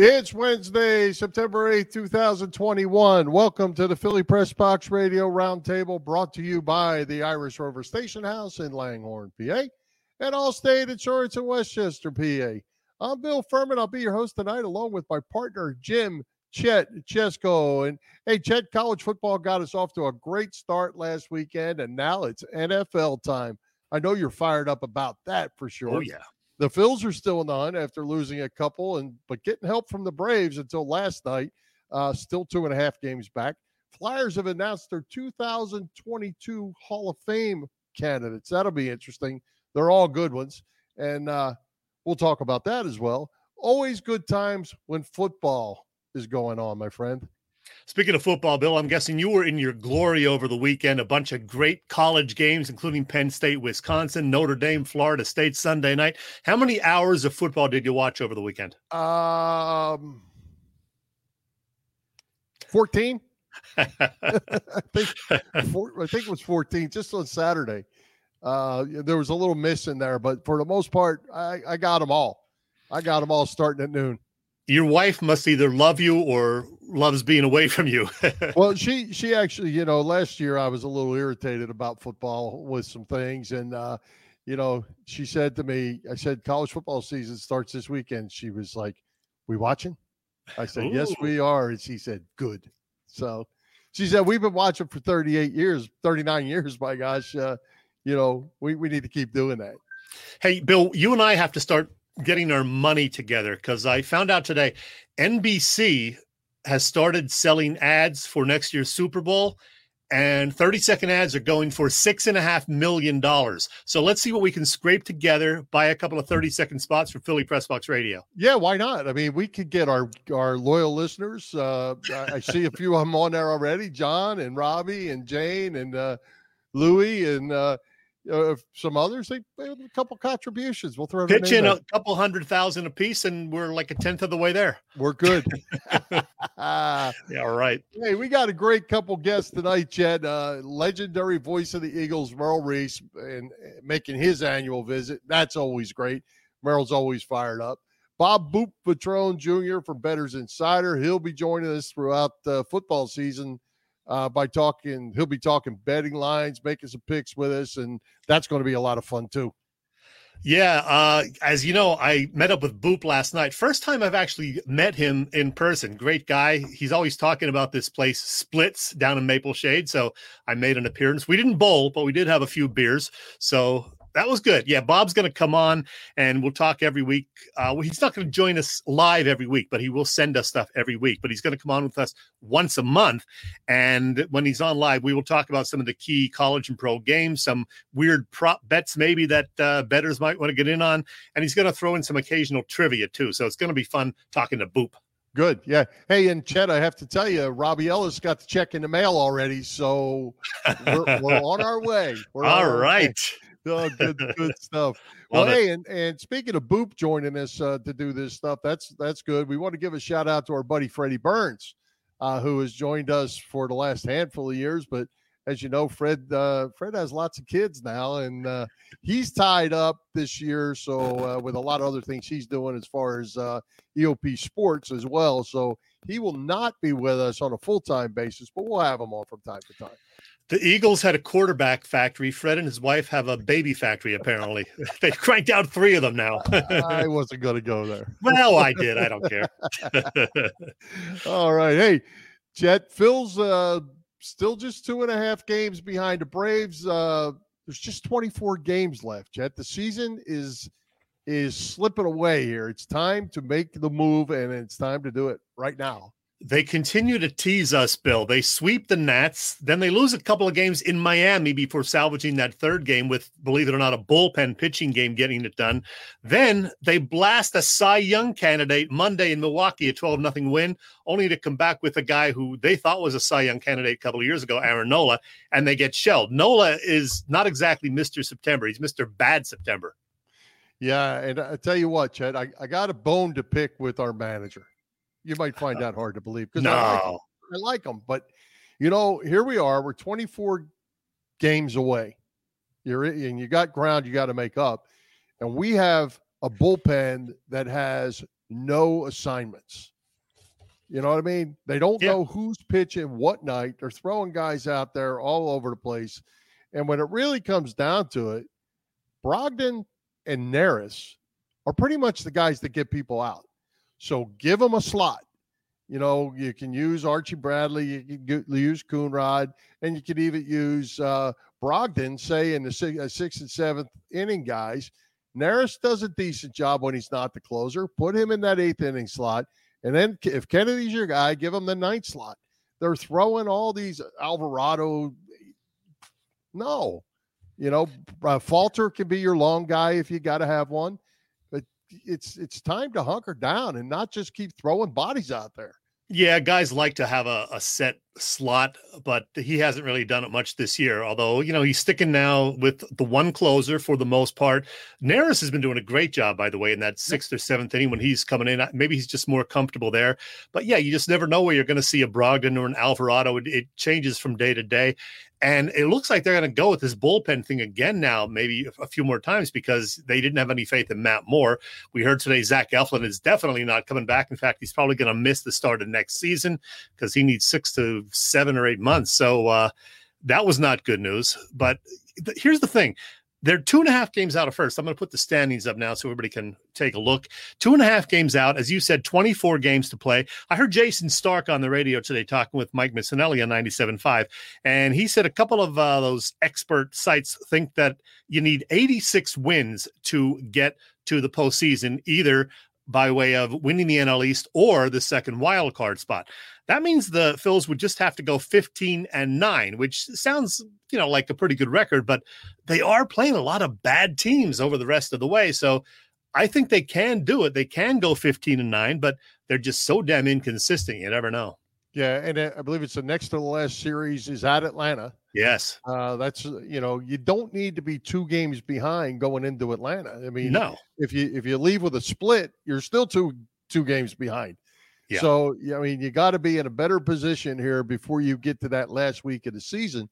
It's Wednesday, September 8th, 2021. Welcome to the Philly Press Box Radio Roundtable brought to you by the Irish Rover Station House in Langhorne, PA, and Allstate Insurance in Westchester, PA. I'm Bill Furman. I'll be your host tonight along with my partner, Jim Chet Chesko. And hey, Chet, college football got us off to a great start last weekend, and now it's NFL time. I know you're fired up about that for oh, sure. Oh, yeah. The Phils are still in the hunt after losing a couple, and but getting help from the Braves until last night. Uh, still two and a half games back. Flyers have announced their 2022 Hall of Fame candidates. That'll be interesting. They're all good ones, and uh, we'll talk about that as well. Always good times when football is going on, my friend. Speaking of football, Bill, I'm guessing you were in your glory over the weekend. A bunch of great college games, including Penn State, Wisconsin, Notre Dame, Florida State Sunday night. How many hours of football did you watch over the weekend? Um, 14. I think four, I think it was 14 just on Saturday. Uh, there was a little miss in there, but for the most part, I, I got them all. I got them all starting at noon your wife must either love you or loves being away from you. well, she she actually, you know, last year I was a little irritated about football with some things, and uh, you know, she said to me, I said, college football season starts this weekend. She was like, "We watching?" I said, Ooh. "Yes, we are," and she said, "Good." So she said, "We've been watching for 38 years, 39 years. My gosh, uh, you know, we we need to keep doing that." Hey, Bill, you and I have to start getting our money together because I found out today NBC has started selling ads for next year's Super Bowl, and 30 second ads are going for six and a half million dollars. So let's see what we can scrape together, buy a couple of 30 second spots for Philly Press Box Radio. Yeah, why not? I mean, we could get our our loyal listeners. Uh, I see a few of them on there already John and Robbie and Jane and uh, Louie and uh, uh, some others, they, they a couple contributions. We'll throw pitch in a couple hundred thousand a piece, and we're like a tenth of the way there. We're good. yeah, right. Hey, we got a great couple guests tonight, Chet. Uh, legendary voice of the Eagles, Merrill Reese, and uh, making his annual visit. That's always great. Merrill's always fired up. Bob Boop Vetrone Jr. from Betters Insider. He'll be joining us throughout the football season uh, by talking. He'll be talking betting lines, making some picks with us, and that's going to be a lot of fun too. Yeah, uh, as you know, I met up with Boop last night. First time I've actually met him in person. Great guy. He's always talking about this place, Splits, down in Maple Shade. So I made an appearance. We didn't bowl, but we did have a few beers. So that was good. Yeah, Bob's going to come on and we'll talk every week. Uh, well, he's not going to join us live every week, but he will send us stuff every week. But he's going to come on with us once a month. And when he's on live, we will talk about some of the key college and pro games, some weird prop bets maybe that uh, betters might want to get in on. And he's going to throw in some occasional trivia too. So it's going to be fun talking to Boop. Good. Yeah. Hey, and Chet, I have to tell you, Robbie Ellis got the check in the mail already. So we're, we're on our way. We're All right. Way. Oh, good, good stuff. well, hey, and, and speaking of Boop joining us uh, to do this stuff, that's that's good. We want to give a shout out to our buddy Freddie Burns, uh, who has joined us for the last handful of years. But as you know, Fred uh, Fred has lots of kids now, and uh, he's tied up this year. So uh, with a lot of other things he's doing as far as uh, EOP Sports as well. So he will not be with us on a full time basis, but we'll have him on from time to time. The Eagles had a quarterback factory. Fred and his wife have a baby factory, apparently. they cranked out three of them now. I wasn't going to go there. Well, I did. I don't care. All right. Hey, Chet, Phil's uh, still just two and a half games behind the Braves. Uh, there's just 24 games left, Chet. The season is is slipping away here. It's time to make the move, and it's time to do it right now they continue to tease us, Bill. They sweep the Nats, then they lose a couple of games in Miami before salvaging that third game with, believe it or not, a bullpen pitching game getting it done. Then they blast a Cy Young candidate Monday in Milwaukee, a 12 nothing win, only to come back with a guy who they thought was a Cy Young candidate a couple of years ago, Aaron Nola, and they get shelled. Nola is not exactly Mr. September, he's Mr. Bad September. Yeah, and I tell you what, Chet, I, I got a bone to pick with our manager You might find uh, that hard to believe because no. I, like I like them, but you know, here we are. We're 24 games away. You're and you got ground you got to make up, and we have a bullpen that has no assignments. You know what I mean? They don't Yeah. know who's pitching what night. They're throwing guys out there all over the place. And when it really comes down to it, Brogdon and Neris are pretty much the guys that get people out. So give them a slot. You know, you can use Archie Bradley, you can use Coonrod, and you could even use uh, Brogdon, say in the six, uh, sixth and seventh inning guys. Neris does a decent job when he's not the closer. Put him in that eighth inning slot. And then if Kennedy's your guy, give him the ninth slot. They're throwing all these Alvarado. No, you know, uh, Falter can be your long guy if you got to have one. It's it's time to hunker down and not just keep throwing bodies out there. Yeah, guys like to have a, a set slot, but he hasn't really done it much this year. Although, you know, he's sticking now with the one closer for the most part. Neris has been doing a great job, by the way, in that sixth or seventh inning when he's coming in. Maybe he's just more comfortable there. But yeah, you just never know where you're going to see a Brogdon or an Alvarado. It, it changes from day to day. And it looks like they're going to go with this bullpen thing again now, maybe a few more times because they didn't have any faith in Matt Moore. We heard today Zach Eflin is definitely not coming back. In fact, he's probably going to miss the start of next season because he needs six to seven or eight months. So uh, that was not good news. But th- here's the thing they're two and a half games out of first. I'm going to put the standings up now so everybody can take a look. Two and a half games out, as you said, 24 games to play. I heard Jayson Stark on the radio today talking with Mike Missanelli on 97.5, and he said a couple of uh, those expert sites think that you need 86 wins to get to the postseason, either by way of winning the NL East or the second wild card spot. That means the Phils would just have to go 15 and 9, which sounds, you know, like a pretty good record, but they are playing a lot of bad teams over the rest of the way. So I think they can do it. They can go 15 and 9, but they're just so damn inconsistent. You never know. Yeah, and uh, I believe it's the next to the last series is at Atlanta. Yes. Uh, that's you know you don't need to be two games behind going into Atlanta. I mean, No. if you if you leave with a split, you're still two two games behind. Yeah. So I mean, you got to be in a better position here before you get to that last week of the season.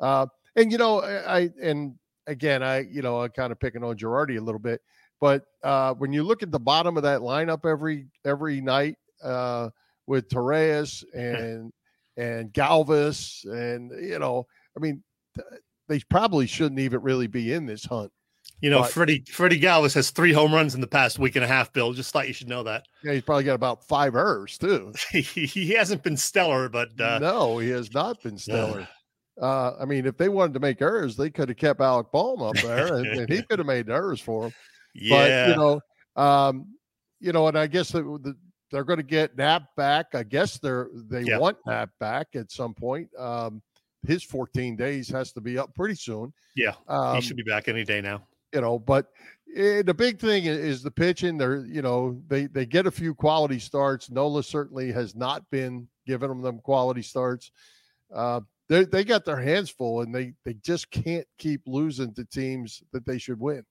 Uh, and you know, I and again, I you know, I'm kind of picking on Girardi a little bit, but uh, when you look at the bottom of that lineup every every night uh, with Torres and and Galvis, and you know, I mean, th- they probably shouldn't even really be in this hunt. You know, But- Freddie Freddie Galvis has three home runs in the past week and a half, Bill. Just thought you should know that. Yeah, he's probably got about five errors too. he, hasn't been stellar, but uh, no, he has not been stellar. Uh, I mean, if they wanted to make errors, they could have kept Alec Bohm up there, and, and he could have made errors for them. yeah. But you know, um, you know, and I guess the, the, they're going to get Knapp back. I guess they're they Yeah. want Knapp back at some point. Um, his 14 days has to be up pretty soon. yeah, Um, he should be back any day now. You know, but eh, the big thing is the pitching. They're, you know, they they get a few quality starts. Nola certainly has not been giving them them quality starts. Uh, they they got their hands full, and they they just can't keep losing to teams that they should win.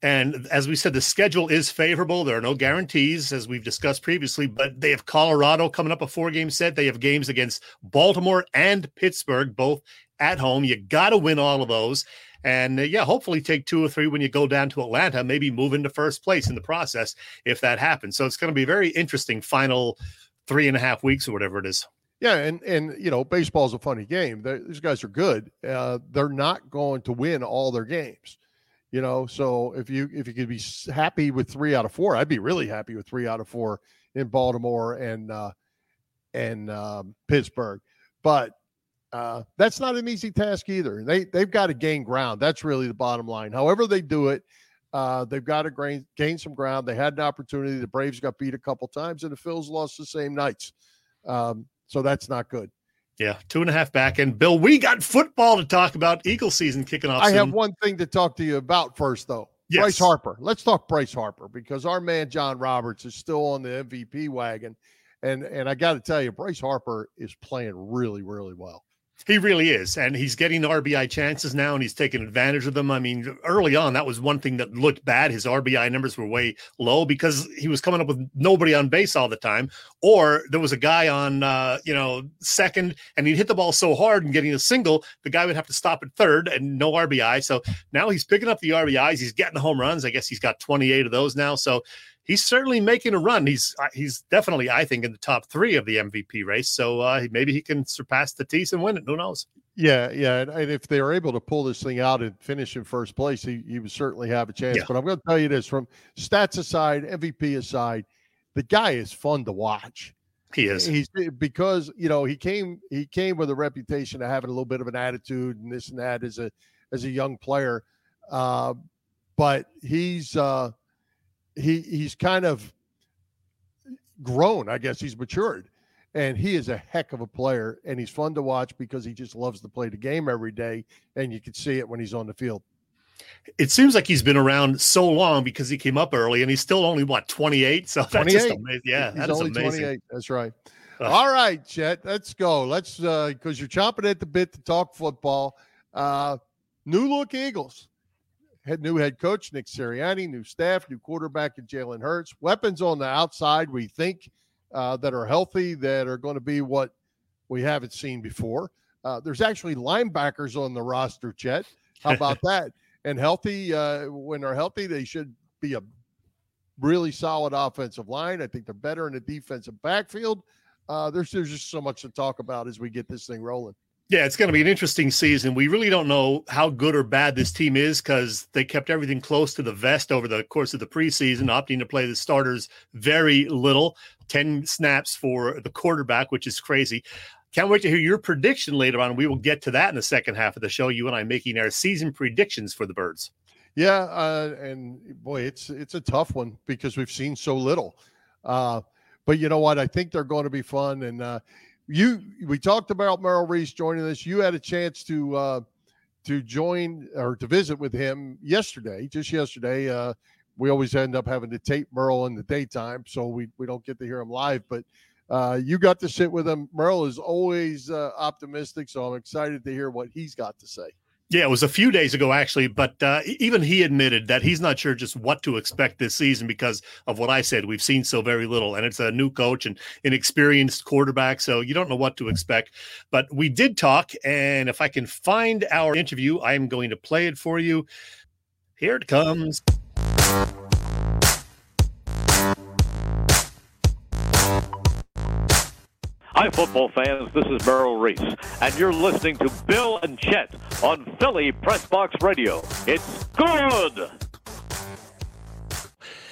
And as we said, the schedule is favorable. There are no guarantees, as we've discussed previously, but they have Colorado coming up a four game set. They have games against Baltimore and Pittsburgh, both at home. You got to win all of those. And uh, yeah, hopefully take two or three when you go down to Atlanta, maybe move into first place in the process if that happens. So it's going to be very interesting final three and a half weeks or whatever it is. Yeah, and and you know, baseball's a funny game. They- These guys are good. Uh, they're not going to win all their games. You know, so if you if you could be happy with three out of four, I'd be really happy with three out of four in Baltimore and uh, and um, Pittsburgh. But uh, that's not an easy task either. They they've got to gain ground. That's really the bottom line. However they do it, uh, they've got to gain gain some ground. They had an opportunity. The Braves got beat a couple times, and the Phils lost the same nights. Um, so that's not good. Yeah, two and a half back. And Bill, we got football to talk about. Eagle season kicking off. I have one thing to talk to you about first, though. Yes. Bryce Harper. Let's talk Bryce Harper because our man John Roberts is still on the MVP wagon, and and I got to tell you, Bryce Harper is playing really, really well. He really is. And he's getting RBI chances now and he's taking advantage of them. I mean, early on, that was one thing that looked bad. His RBI numbers were way low because he was coming up with nobody on base all the time. Or there was a guy on, uh, you know, second and he'd hit the ball so hard and getting a single, the guy would have to stop at third and no RBI. So now he's picking up the RBIs. He's getting the home runs. I guess he's got 28 of those now. So he's certainly making a run. He's uh, he's definitely, I think, in the top three of the MVP race. So uh, maybe he can surpass the Tatis and win it. Who knows? Yeah, yeah. And, and, if they're able to pull this thing out and finish in first place, he, he would certainly have a chance. Yeah. But I'm going to tell you this: from stats aside, MVP aside, the guy is fun to watch. He is. He's because you know he came he came with a reputation of having a little bit of an attitude and this and that as a as a young player, uh, but he's. Uh, he he's kind of grown. I guess he's matured, and he is a heck of a player, and he's fun to watch because he just loves to play the game every day, and you can see it when he's on the field. It seems like he's been around so long because he came up early, and he's still only what twenty eight. So that's 28. just amazing. Yeah, he's only twenty eight. That's right. All right, Chet, let's go. Let's uh because you're chomping at the bit to talk football. Uh new look Eagles head new head coach Nick Sirianni, new staff, new quarterback and Jalen Hurts, weapons on the outside we think uh, that are healthy that are going to be what we haven't seen before. Uh, there's actually linebackers on the roster, Chet. How about that? And healthy uh, when they're healthy, they should be a really solid offensive line. I think they're better in the defensive backfield. Uh, there's there's just so much to talk about as we get this thing rolling. Yeah, it's going to be an interesting season. We really don't know how good or bad this team is because they kept everything close to the vest over the course of the preseason, opting to play the starters very little 10 snaps for the quarterback, which is crazy. Can't wait to hear your prediction later on. We will get to that in the second half of the show. You and I making our season predictions for the Birds. Yeah, uh, and boy, it's it's a tough one because we've seen so little. Uh, but you know what? I think they're going to be fun, and uh, you we talked about Merrill Reese joining us. You had a chance to uh, to join or to visit with him yesterday, just yesterday. Uh, we always end up having to tape Merrill in the daytime, so we we don't get to hear him live. But uh, you got to sit with him. Merrill is always uh, optimistic, so I'm excited to hear what he's got to say. Yeah, it was a few days ago, actually, but uh, even he admitted that he's not sure just what to expect this season because of what I said. We've seen so very little, and it's a new coach and inexperienced quarterback, so you don't know what to expect. But we did talk, and if I can find our interview, I am going to play it for you. Here it comes. Hi, football fans. This is Merrill Reese, and you're listening to Bill and Chet on Philly Press Box Radio. It's good.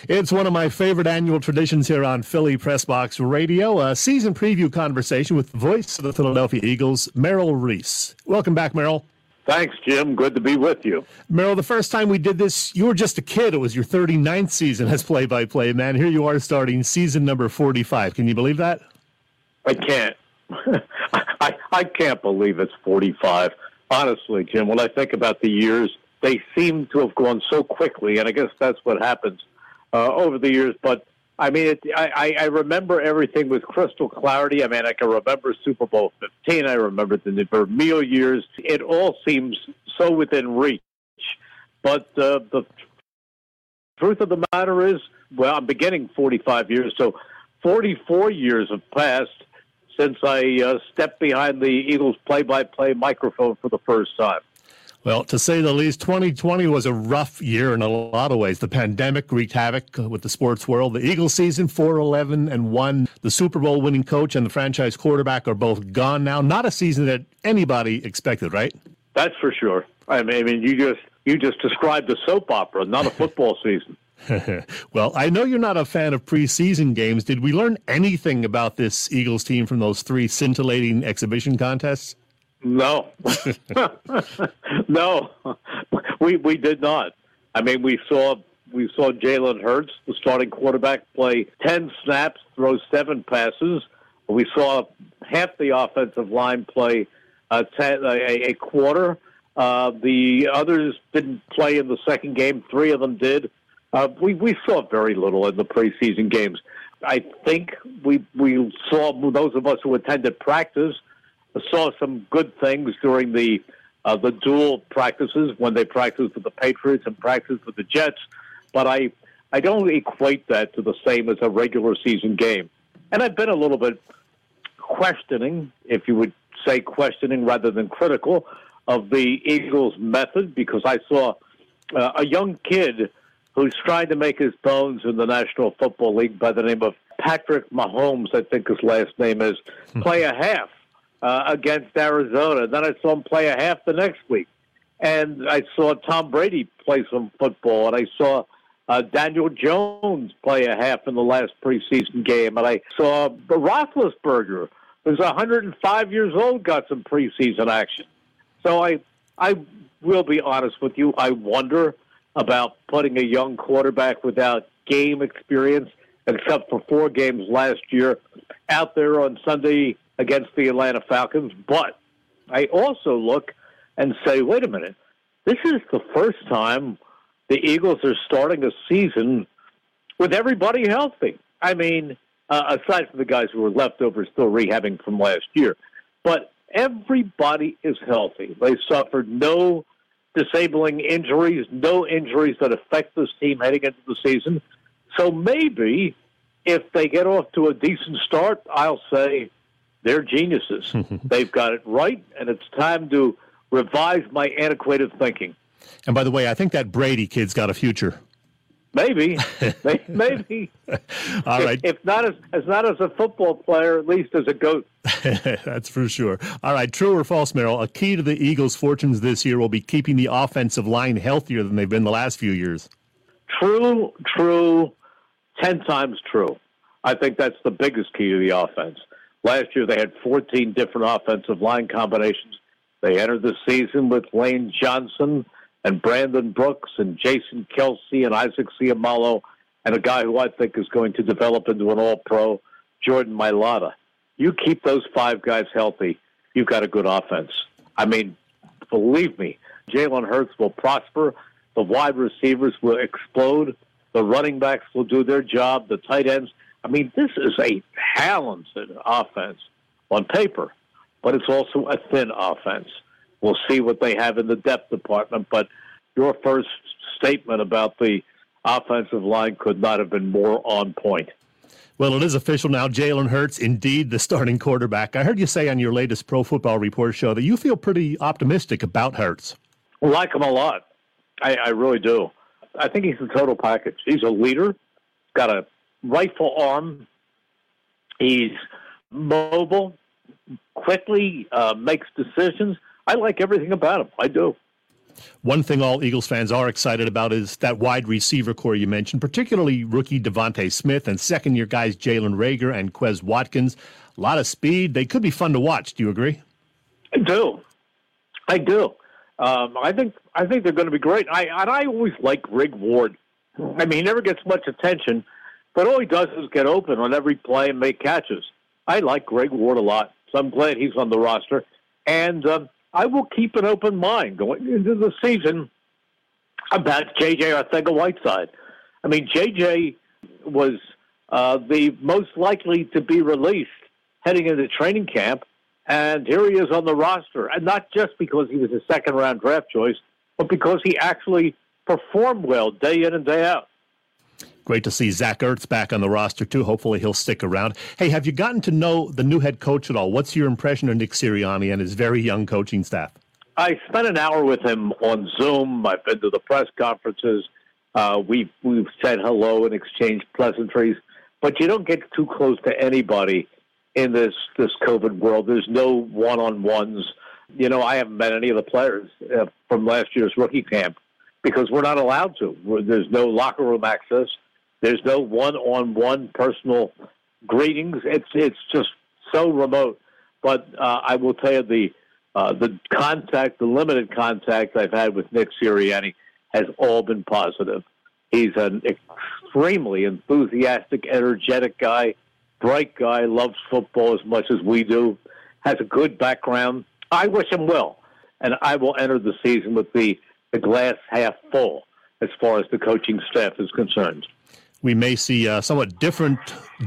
It's one of my favorite annual traditions here on Philly Press Box Radio, a season preview conversation with the voice of the Philadelphia Eagles, Merrill Reese. Welcome back, Merrill. Thanks, Jim. Good to be with you. Merrill, the first time we did this, you were just a kid. It was your 39th season as play by play man. Here you are starting season number 45. Can you believe that? I can't. I I can't believe it's 45. Honestly, Jim, when I think about the years, they seem to have gone so quickly, and I guess that's what happens uh, over the years. But I mean, it, I, I remember everything with crystal clarity. I mean, I can remember Super Bowl 15. I remember the Vermeil years. It all seems so within reach. But uh, the truth of the matter is, well, I'm beginning 45 years, so 44 years have passed since I uh, stepped behind the Eagles play-by-play microphone for the first time. Well, to say the least, 2020 was a rough year in a lot of ways. The pandemic wreaked havoc with the sports world. The Eagles season 4 11 and 1. The Super Bowl winning coach and the franchise quarterback are both gone now. Not a season that anybody expected, right? That's for sure. I mean, I mean you just you just described a soap opera, not a football season. well, I know you're not a fan of preseason games. Did we learn anything about this Eagles team from those three scintillating exhibition contests? No, no, we we did not. I mean, we saw we saw Jalen Hurts, the starting quarterback, play ten snaps, throw seven passes. We saw half the offensive line play uh, ten, a, a, quarter. Uh, the others didn't play in the second game. Three of them did. Uh, we we saw very little in the preseason games. I think we we saw those of us who attended practice saw some good things during the uh, the dual practices when they practiced with the Patriots and practiced with the Jets, but I I don't equate that to the same as a regular season game. And I've been a little bit questioning, if you would say questioning rather than critical, of the Eagles' method because I saw uh, a young kid who's trying to make his bones in the National Football League by the name of Patrick Mahomes, I think his last name is, hmm. play a half uh, against Arizona. Then I saw him play a half the next week. And I saw Tom Brady play some football, and I saw uh, Daniel Jones play a half in the last preseason game, and I saw Roethlisberger, who's 105 years old, got some preseason action. So I, I will be honest with you. I wonder about putting a young quarterback without game experience, except for four games last year, out there on Sunday against the Atlanta Falcons. But I also look and say, wait a minute, this is the first time the Eagles are starting a season with everybody healthy. I mean, uh, aside from the guys who were left over still rehabbing from last year, but everybody is healthy. They suffered no disabling injuries, no injuries that affect this team heading into the season. So maybe if they get off to a decent start, I'll say they're geniuses. They've got it right, and it's time to revise my antiquated thinking. And by the way, I think that Brady kid's got a future. Maybe, maybe. All right. If, if, not as, as not as a football player, at least as a goat. That's for sure. All right. True or false, Merrill? A key to the Eagles' fortunes this year will be keeping the offensive line healthier than they've been the last few years. True. True. Ten times true. I think that's the biggest key to the offense. Last year they had 14 different offensive line combinations. They entered the season with Lane Johnson and Brandon Brooks and Jason Kelce and Isaac Seumalo and a guy who I think is going to develop into an all pro, Jordan Mailata. You keep those five guys healthy, you've got a good offense. I mean, believe me, Jalen Hurts will prosper. The wide receivers will explode. The running backs will do their job. The tight ends. I mean, this is a talented offense on paper, but it's also a thin offense. We'll see what they have in the depth department. But your first statement about the offensive line could not have been more on point. Well, it is official now. Jalen Hurts, indeed, the starting quarterback. I heard you say on your latest Pro Football Report show that you feel pretty optimistic about Hurts. I like him a lot. I, I really do. I think he's the total package. He's a leader, got a rifle arm. He's mobile, quickly uh, makes decisions. I like everything about him. I do. One thing all Eagles fans are excited about is that wide receiver corps you mentioned, particularly rookie DeVonta Smith and second year guys Jalen Reagor and Quez Watkins. A lot of speed. They could be fun to watch. Do you agree? I do. I do. Um, I think I think they're going to be great. I and I always like Greg Ward. I mean, he never gets much attention, but all he does is get open on every play and make catches. I like Greg Ward a lot, so I'm glad he's on the roster. And um, I will keep an open mind going into the season about J.J. Arcega-Whiteside. I mean, J.J. was uh, the most likely to be released heading into training camp, and here he is on the roster. And not just because he was a second round draft choice, but because he actually performed well day in and day out. Great to see Zach Ertz back on the roster, too. Hopefully he'll stick around. Hey, have you gotten to know the new head coach at all? What's your impression of Nick Sirianni and his very young coaching staff? I spent an hour with him on Zoom. I've been to the press conferences. Uh, we've, we've said hello and exchanged pleasantries, but you don't get too close to anybody in this, this COVID world. There's no one on ones. You know, I haven't met any of the players uh, from last year's rookie camp because we're not allowed to. There's no locker room access. There's no one-on-one personal greetings. It's it's just so remote. But uh, I will tell you the uh, the contact, the limited contact I've had with Nick Sirianni has all been positive. He's an extremely enthusiastic, energetic guy, bright guy, loves football as much as we do, has a good background. I wish him well, and I will enter the season with the, the glass half full as far as the coaching staff is concerned. We may see a somewhat different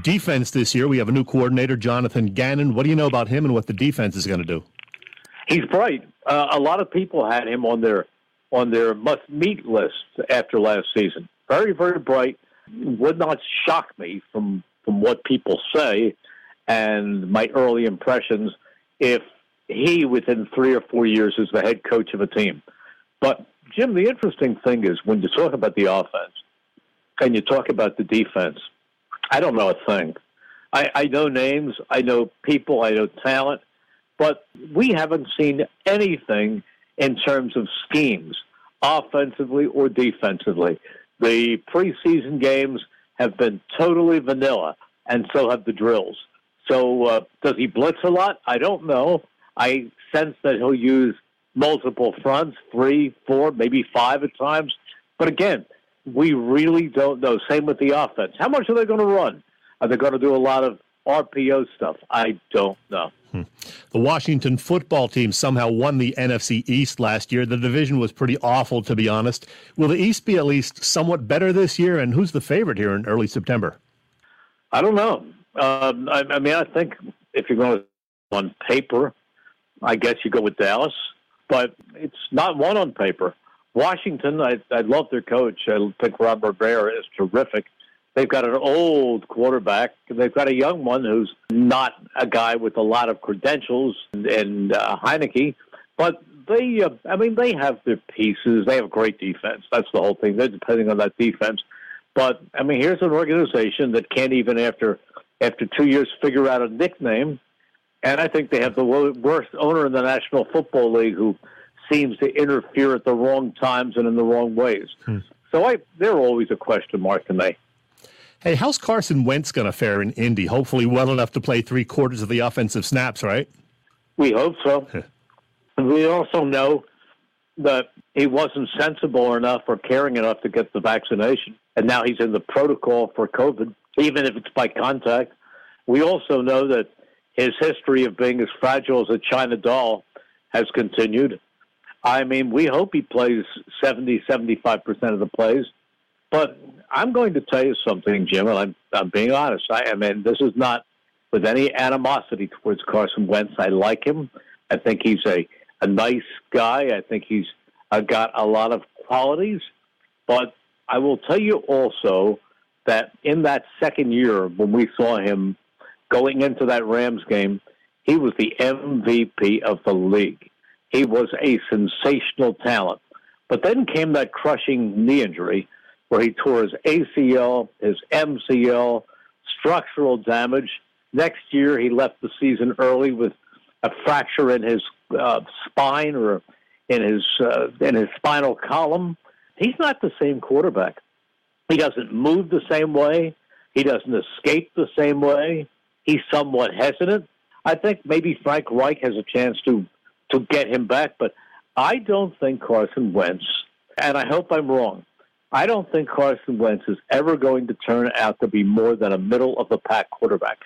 defense this year. We have a new coordinator, Jonathan Gannon. What do you know about him and what the defense is going to do? He's bright. Uh, a lot of people had him on their on their must meet list after last season. Very, very bright. Would not shock me from from what people say and my early impressions if he within three or four years is the head coach of a team. But Jim, the interesting thing is when you talk about the offense and you talk about the defense, I don't know a thing. I, I know names, I know people, I know talent, but we haven't seen anything in terms of schemes, offensively or defensively. The preseason games have been totally vanilla, and so have the drills. So, uh, does he blitz a lot? I don't know. I sense that he'll use multiple fronts, three, four, maybe five at times. But again, we really don't know. Same with the offense. How much are they going to run? Are they going to do a lot of RPO stuff? I don't know. Hmm. The Washington football team somehow won the NFC East last year. The division was pretty awful, to be honest. Will the East be at least somewhat better this year? And who's the favorite here in early September? I don't know. Um, I, I mean, I think if you're going on paper, I guess you go with Dallas, but it's not one on paper. Washington, I, I love their coach. I think Ron Rivera is terrific. They've got an old quarterback. They've got a young one who's not a guy with a lot of credentials, and, and uh, Heinicke. But they, uh, I mean, they have their pieces. They have a great defense. That's the whole thing. They're depending on that defense. But I mean, here's an organization that can't even after after two years figure out a nickname, and I think they have the worst owner in the National Football League who seems to interfere at the wrong times and in the wrong ways. Hmm. So I, they're always a question mark to me. Hey, how's Carson Wentz going to fare in Indy? Hopefully, well enough to play three quarters of the offensive snaps, right? We hope so. we also know that he wasn't sensible enough or caring enough to get the vaccination, and now he's in the protocol for COVID, even if it's by contact. We also know that his history of being as fragile as a China doll has continued. I mean, we hope he plays 70, 75% of the plays. But I'm going to tell you something, Jim, and I'm, I'm being honest. I, I mean, this is not with any animosity towards Carson Wentz. I like him. I think he's a, a nice guy. I think he's uh, got a lot of qualities. But I will tell you also that in that second year, when we saw him going into that Rams game, he was the MVP of the league. He was a sensational talent. But then came that crushing knee injury where he tore his ACL, his MCL, structural damage. Next year, he left the season early with a fracture in his uh, spine or in his uh, in his spinal column. He's not the same quarterback. He doesn't move the same way. He doesn't escape the same way. He's somewhat hesitant. I think maybe Frank Reich has a chance to to get him back, but I don't think Carson Wentz, and I hope I'm wrong. I don't think Carson Wentz is ever going to turn out to be more than a middle of the pack quarterback.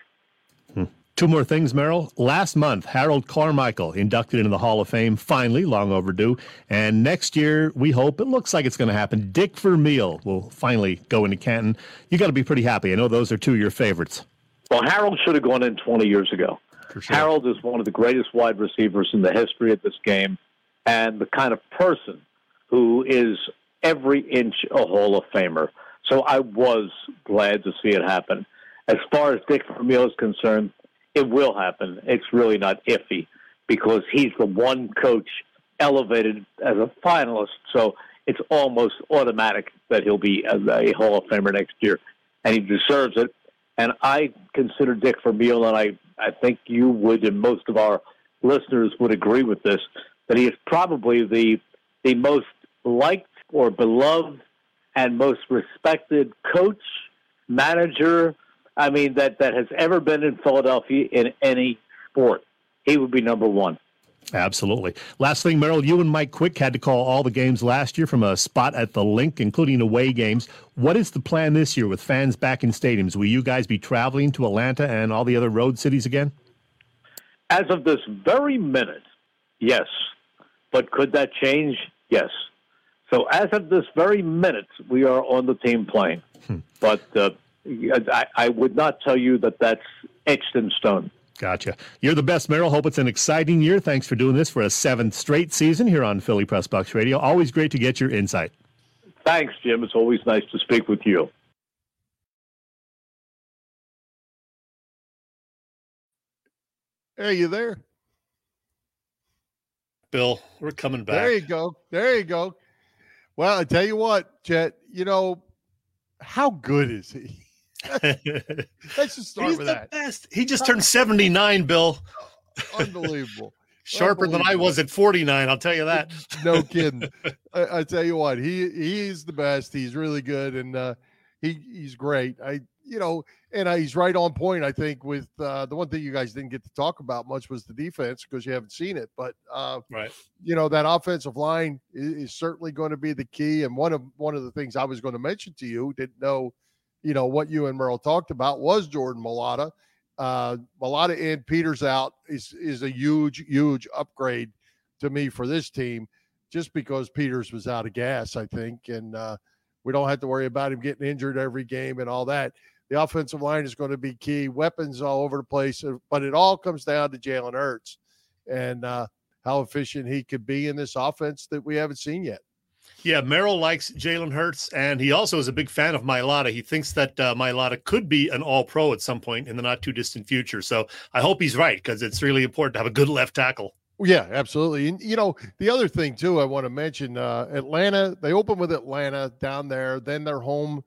Hmm. Two more things, Merrill. Last month, Harold Carmichael inducted into the Hall of Fame, finally, long overdue. And next year, we hope, it looks like it's going to happen. Dick Vermeil will finally go into Canton. You got to be pretty happy. I know those are two of your favorites. Well, Harold should have gone in 20 years ago. Sure. Harold is one of the greatest wide receivers in the history of this game and the kind of person who is every inch a Hall of Famer. So I was glad to see it happen. As far as Dick Vermeil is concerned, it will happen. It's really not iffy because he's the one coach elevated as a finalist. So it's almost automatic that he'll be a, a Hall of Famer next year, and he deserves it. And I consider Dick Vermeil, and I, I think you would, and most of our listeners would agree with this, that he is probably the the most liked or beloved and most respected coach, manager, I mean, that, that has ever been in Philadelphia in any sport. He would be number one. Absolutely. Last thing, Merrill, you and Mike Quick had to call all the games last year from a spot at the Linc, including away games. What is the plan this year with fans back in stadiums? Will you guys be traveling to Atlanta and all the other road cities again? As of this very minute, yes. But could that change? Yes. So as of this very minute, we are on the team plane. Hmm. but uh, I, I would not tell you that that's etched in stone. Gotcha. You're the best, Merrill. Hope it's an exciting year. Thanks for doing this for a seventh straight season here on Philly Press Box Radio. Always great to get your insight. Thanks, Jim. It's always nice to speak with you. Hey, you there? Bill, we're coming back. There you go. There you go. Well, I tell you what, Chet, you know, how good is he? Let's just start He's with the that. best. He just turned 79, Bill. Unbelievable. Sharper than I was at 49, I'll tell you that. no kidding. I, I, tell you what, he he's the best. He's really good, and uh, he he's great. I you know, and uh, he's right on point. I think with uh, the one thing you guys didn't get to talk about much was the defense because you haven't seen it. But uh, right, you know that offensive line is, is certainly going to be the key. And one of one of the things I was going to mention to you didn't know, you know, what you and Merrill talked about was Jordan Mailata. Uh, Mailata and Peters out is is a huge huge upgrade to me for this team, just because Peters was out of gas, I think, and uh, we don't have to worry about him getting injured every game and all that. The offensive line is going to be key. Weapons all over the place, uh, but it all comes down to Jalen Hurts and uh, how efficient he could be in this offense that we haven't seen yet. Yeah, Merrill likes Jalen Hurts, and he also is a big fan of Mailata. He thinks that uh, Mailata could be an All Pro at some point in the not too distant future. So I hope he's right because it's really important to have a good left tackle. Yeah, absolutely. And you know, the other thing too, I want to mention uh, Atlanta. They open with Atlanta down there, then they're home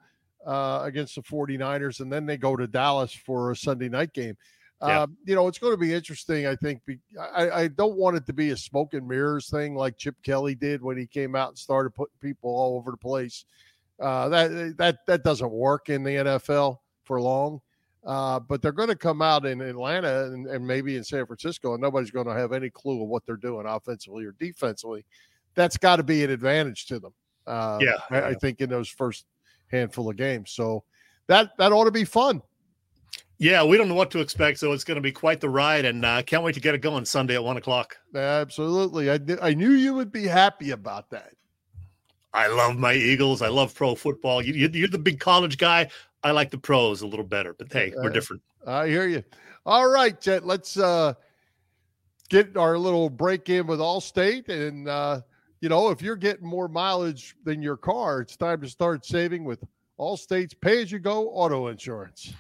uh, against the 49ers, and then they go to Dallas for a Sunday night game. Yeah. Um, you know, it's going to be interesting. I think be, I, I, don't want it to be a smoke and mirrors thing like Chip Kelly did when he came out and started putting people all over the place. Uh, that that that doesn't work in the NFL for long. Uh, but they're going to come out in Atlanta and, and, maybe in San Francisco, and nobody's going to have any clue of what they're doing offensively or defensively. That's got to be an advantage to them. Uh, yeah, I, I think in those first handful of games. So that that ought to be fun. Yeah, we don't know what to expect, so it's going to be quite the ride, and uh, can't wait to get it going Sunday at one o'clock. Absolutely, I I knew you would be happy about that. I love my Eagles. I love pro football. You, you, are the big college guy. I like the pros a little better, but hey, we're different. I hear you. All right, Chet. Let's uh, get our little break in with Allstate, and uh, you know, if you're getting more mileage than your car, it's time to start saving with Allstate's pay as you go auto insurance.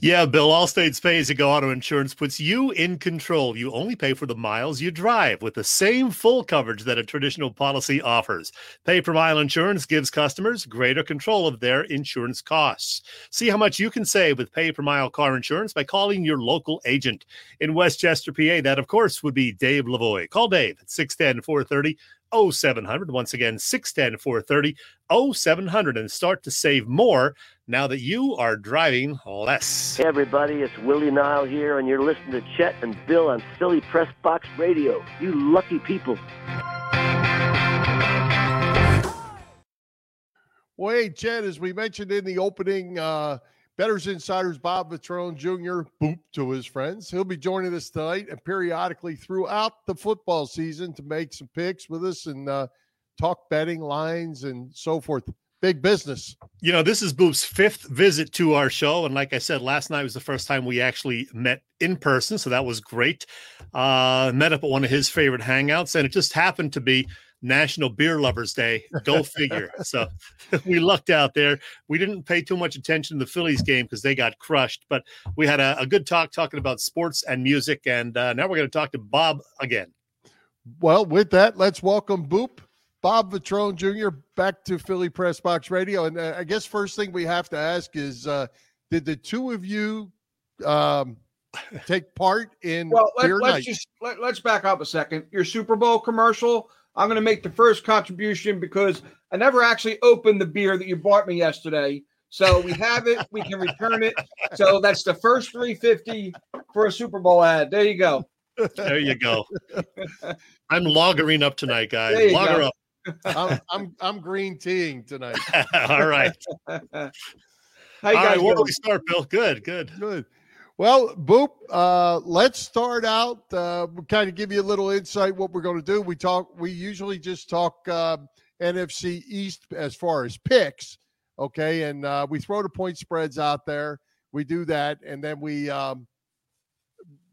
Yeah, Bill, Allstate's pay as you go auto insurance puts you in control. You only pay for the miles you drive with the same full coverage that a traditional policy offers. Pay per mile insurance gives customers greater control of their insurance costs. See how much you can save with pay per mile car insurance by calling your local agent. In Westchester, PA, that of course would be Dave Lavoie. Call Dave at 610 430 0700. Once again, 610 430 0700 and start to save more now that you are driving less. Hey, everybody, it's Willie Nile here, and you're listening to Chet and Bill on Philly Press Box Radio. You lucky people. Well, hey, Chet, as we mentioned in the opening, uh, Betters Insiders Bob Vetrone Jr. boop to his friends. He'll be joining us tonight and periodically throughout the football season to make some picks with us and uh, talk betting lines and so forth. Big business. You know, this is Boop's fifth visit to our show. And like I said, last night was the first time we actually met in person. So that was great. Uh, met up at one of his favorite hangouts. And it just happened to be National Beer Lovers Day. Go figure. so we lucked out there. We didn't pay too much attention to the Phillies game because they got crushed, but we had a, a, good talk talking about sports and music. And uh, now we're going to talk to Bob again. Well, with that, let's welcome Boop. Bob Vetrone Jr. back to Philly Press Box Radio. And uh, I guess first thing we have to ask is uh, did the two of you um, take part in well, let, us just let, let's back up a second. Your Super Bowl commercial I'm going to make the first contribution because I never actually opened the beer that you bought me yesterday. So we have it. We can return it. So that's the first 350 for a Super Bowl ad. There you go. There you go. I'm loggering up tonight, guys. Logger go. up. I'm, I'm I'm green teeing tonight. All right. How you All guys right, where do we start, Bill? Good, good. Good. Well, Boop, uh, let's start out. Uh, kind of give you a little insight what we're going to do. We talk. We usually just talk uh, NFC East as far as picks, Okay, and uh, we throw the point spreads out there. We do that, and then we, um,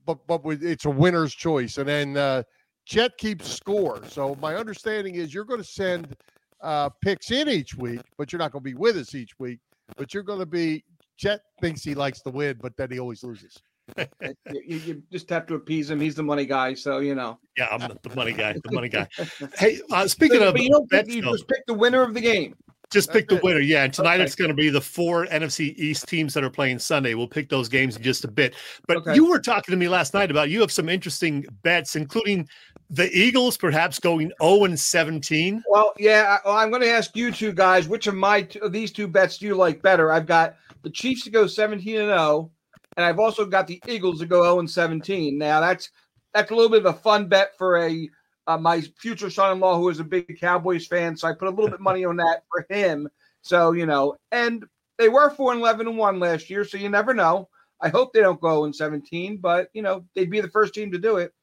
but but we, it's a winner's choice, and then uh, Chet keeps score. So my understanding is you're going to send uh, picks in each week, but you're not going to be with us each week. But you're going to be. Chet thinks he likes to win, but then he always loses. you, you, just have to appease him. He's the money guy, so you know. Yeah, I'm the money guy. The money guy. Hey, uh, speaking of, but you don't pick, you just pick the winner of the game. Just pick the winner. Yeah. And tonight okay. it's going to be the four NFC East teams that are playing Sunday. We'll pick those games in just a bit. But okay. you were talking to me last night about you have some interesting bets, including the Eagles perhaps going 0 and 17. Well, yeah. Well, I'm going to ask you two guys, which of my of these two bets do you like better? I've got the Chiefs to go 17 and 0, and I've also got the Eagles to go 0 and 17. Now that's that's a little bit of a fun bet for a uh, my future son-in-law who is a big Cowboys fan, so I put a little bit money on that for him. So you know, and they were four and eleven and one last year, so you never know. I hope they don't go in seventeen, but you know they'd be the first team to do it.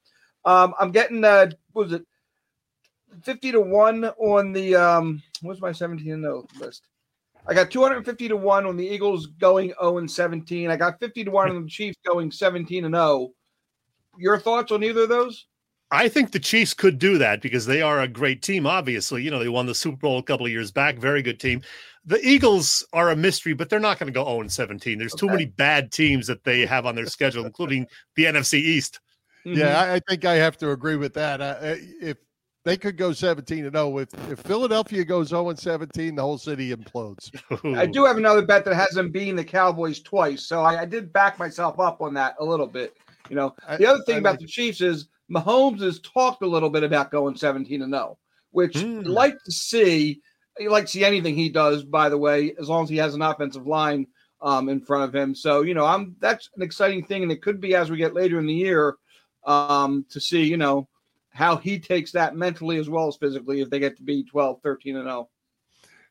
Um, I'm getting uh, was it fifty to one on the um, what's my seventeen and no list? I got 250 to 1 on the Eagles going 0 and 17. I got 50 to 1 on the Chiefs going 17 and 0. Your thoughts on either of those? I think the Chiefs could do that because they are a great team. Obviously, you know they won the Super Bowl a couple of years back. Very good team. The Eagles are a mystery, but they're not going to go 0 17. There's okay. too many bad teams that they have on their schedule, including the NFC East. Mm-hmm. Yeah, I, I, think I have to agree with that. Uh, if they could go 17 and 0, if, if Philadelphia goes 0 17, the whole city implodes. I do have another bet that has them beating the Cowboys twice, so I, I did back myself up on that a little bit. You know, the other thing I, about the Chiefs is Mahomes has talked a little bit about going 17 and 0, which mm. I'd like to see. You like to see anything he does, by the way, as long as he has an offensive line um, in front of him. So, you know, I'm that's an exciting thing, and it could be as we get later in the year um, to see, you know, how he takes that mentally as well as physically if they get to be 12, 13 and 0.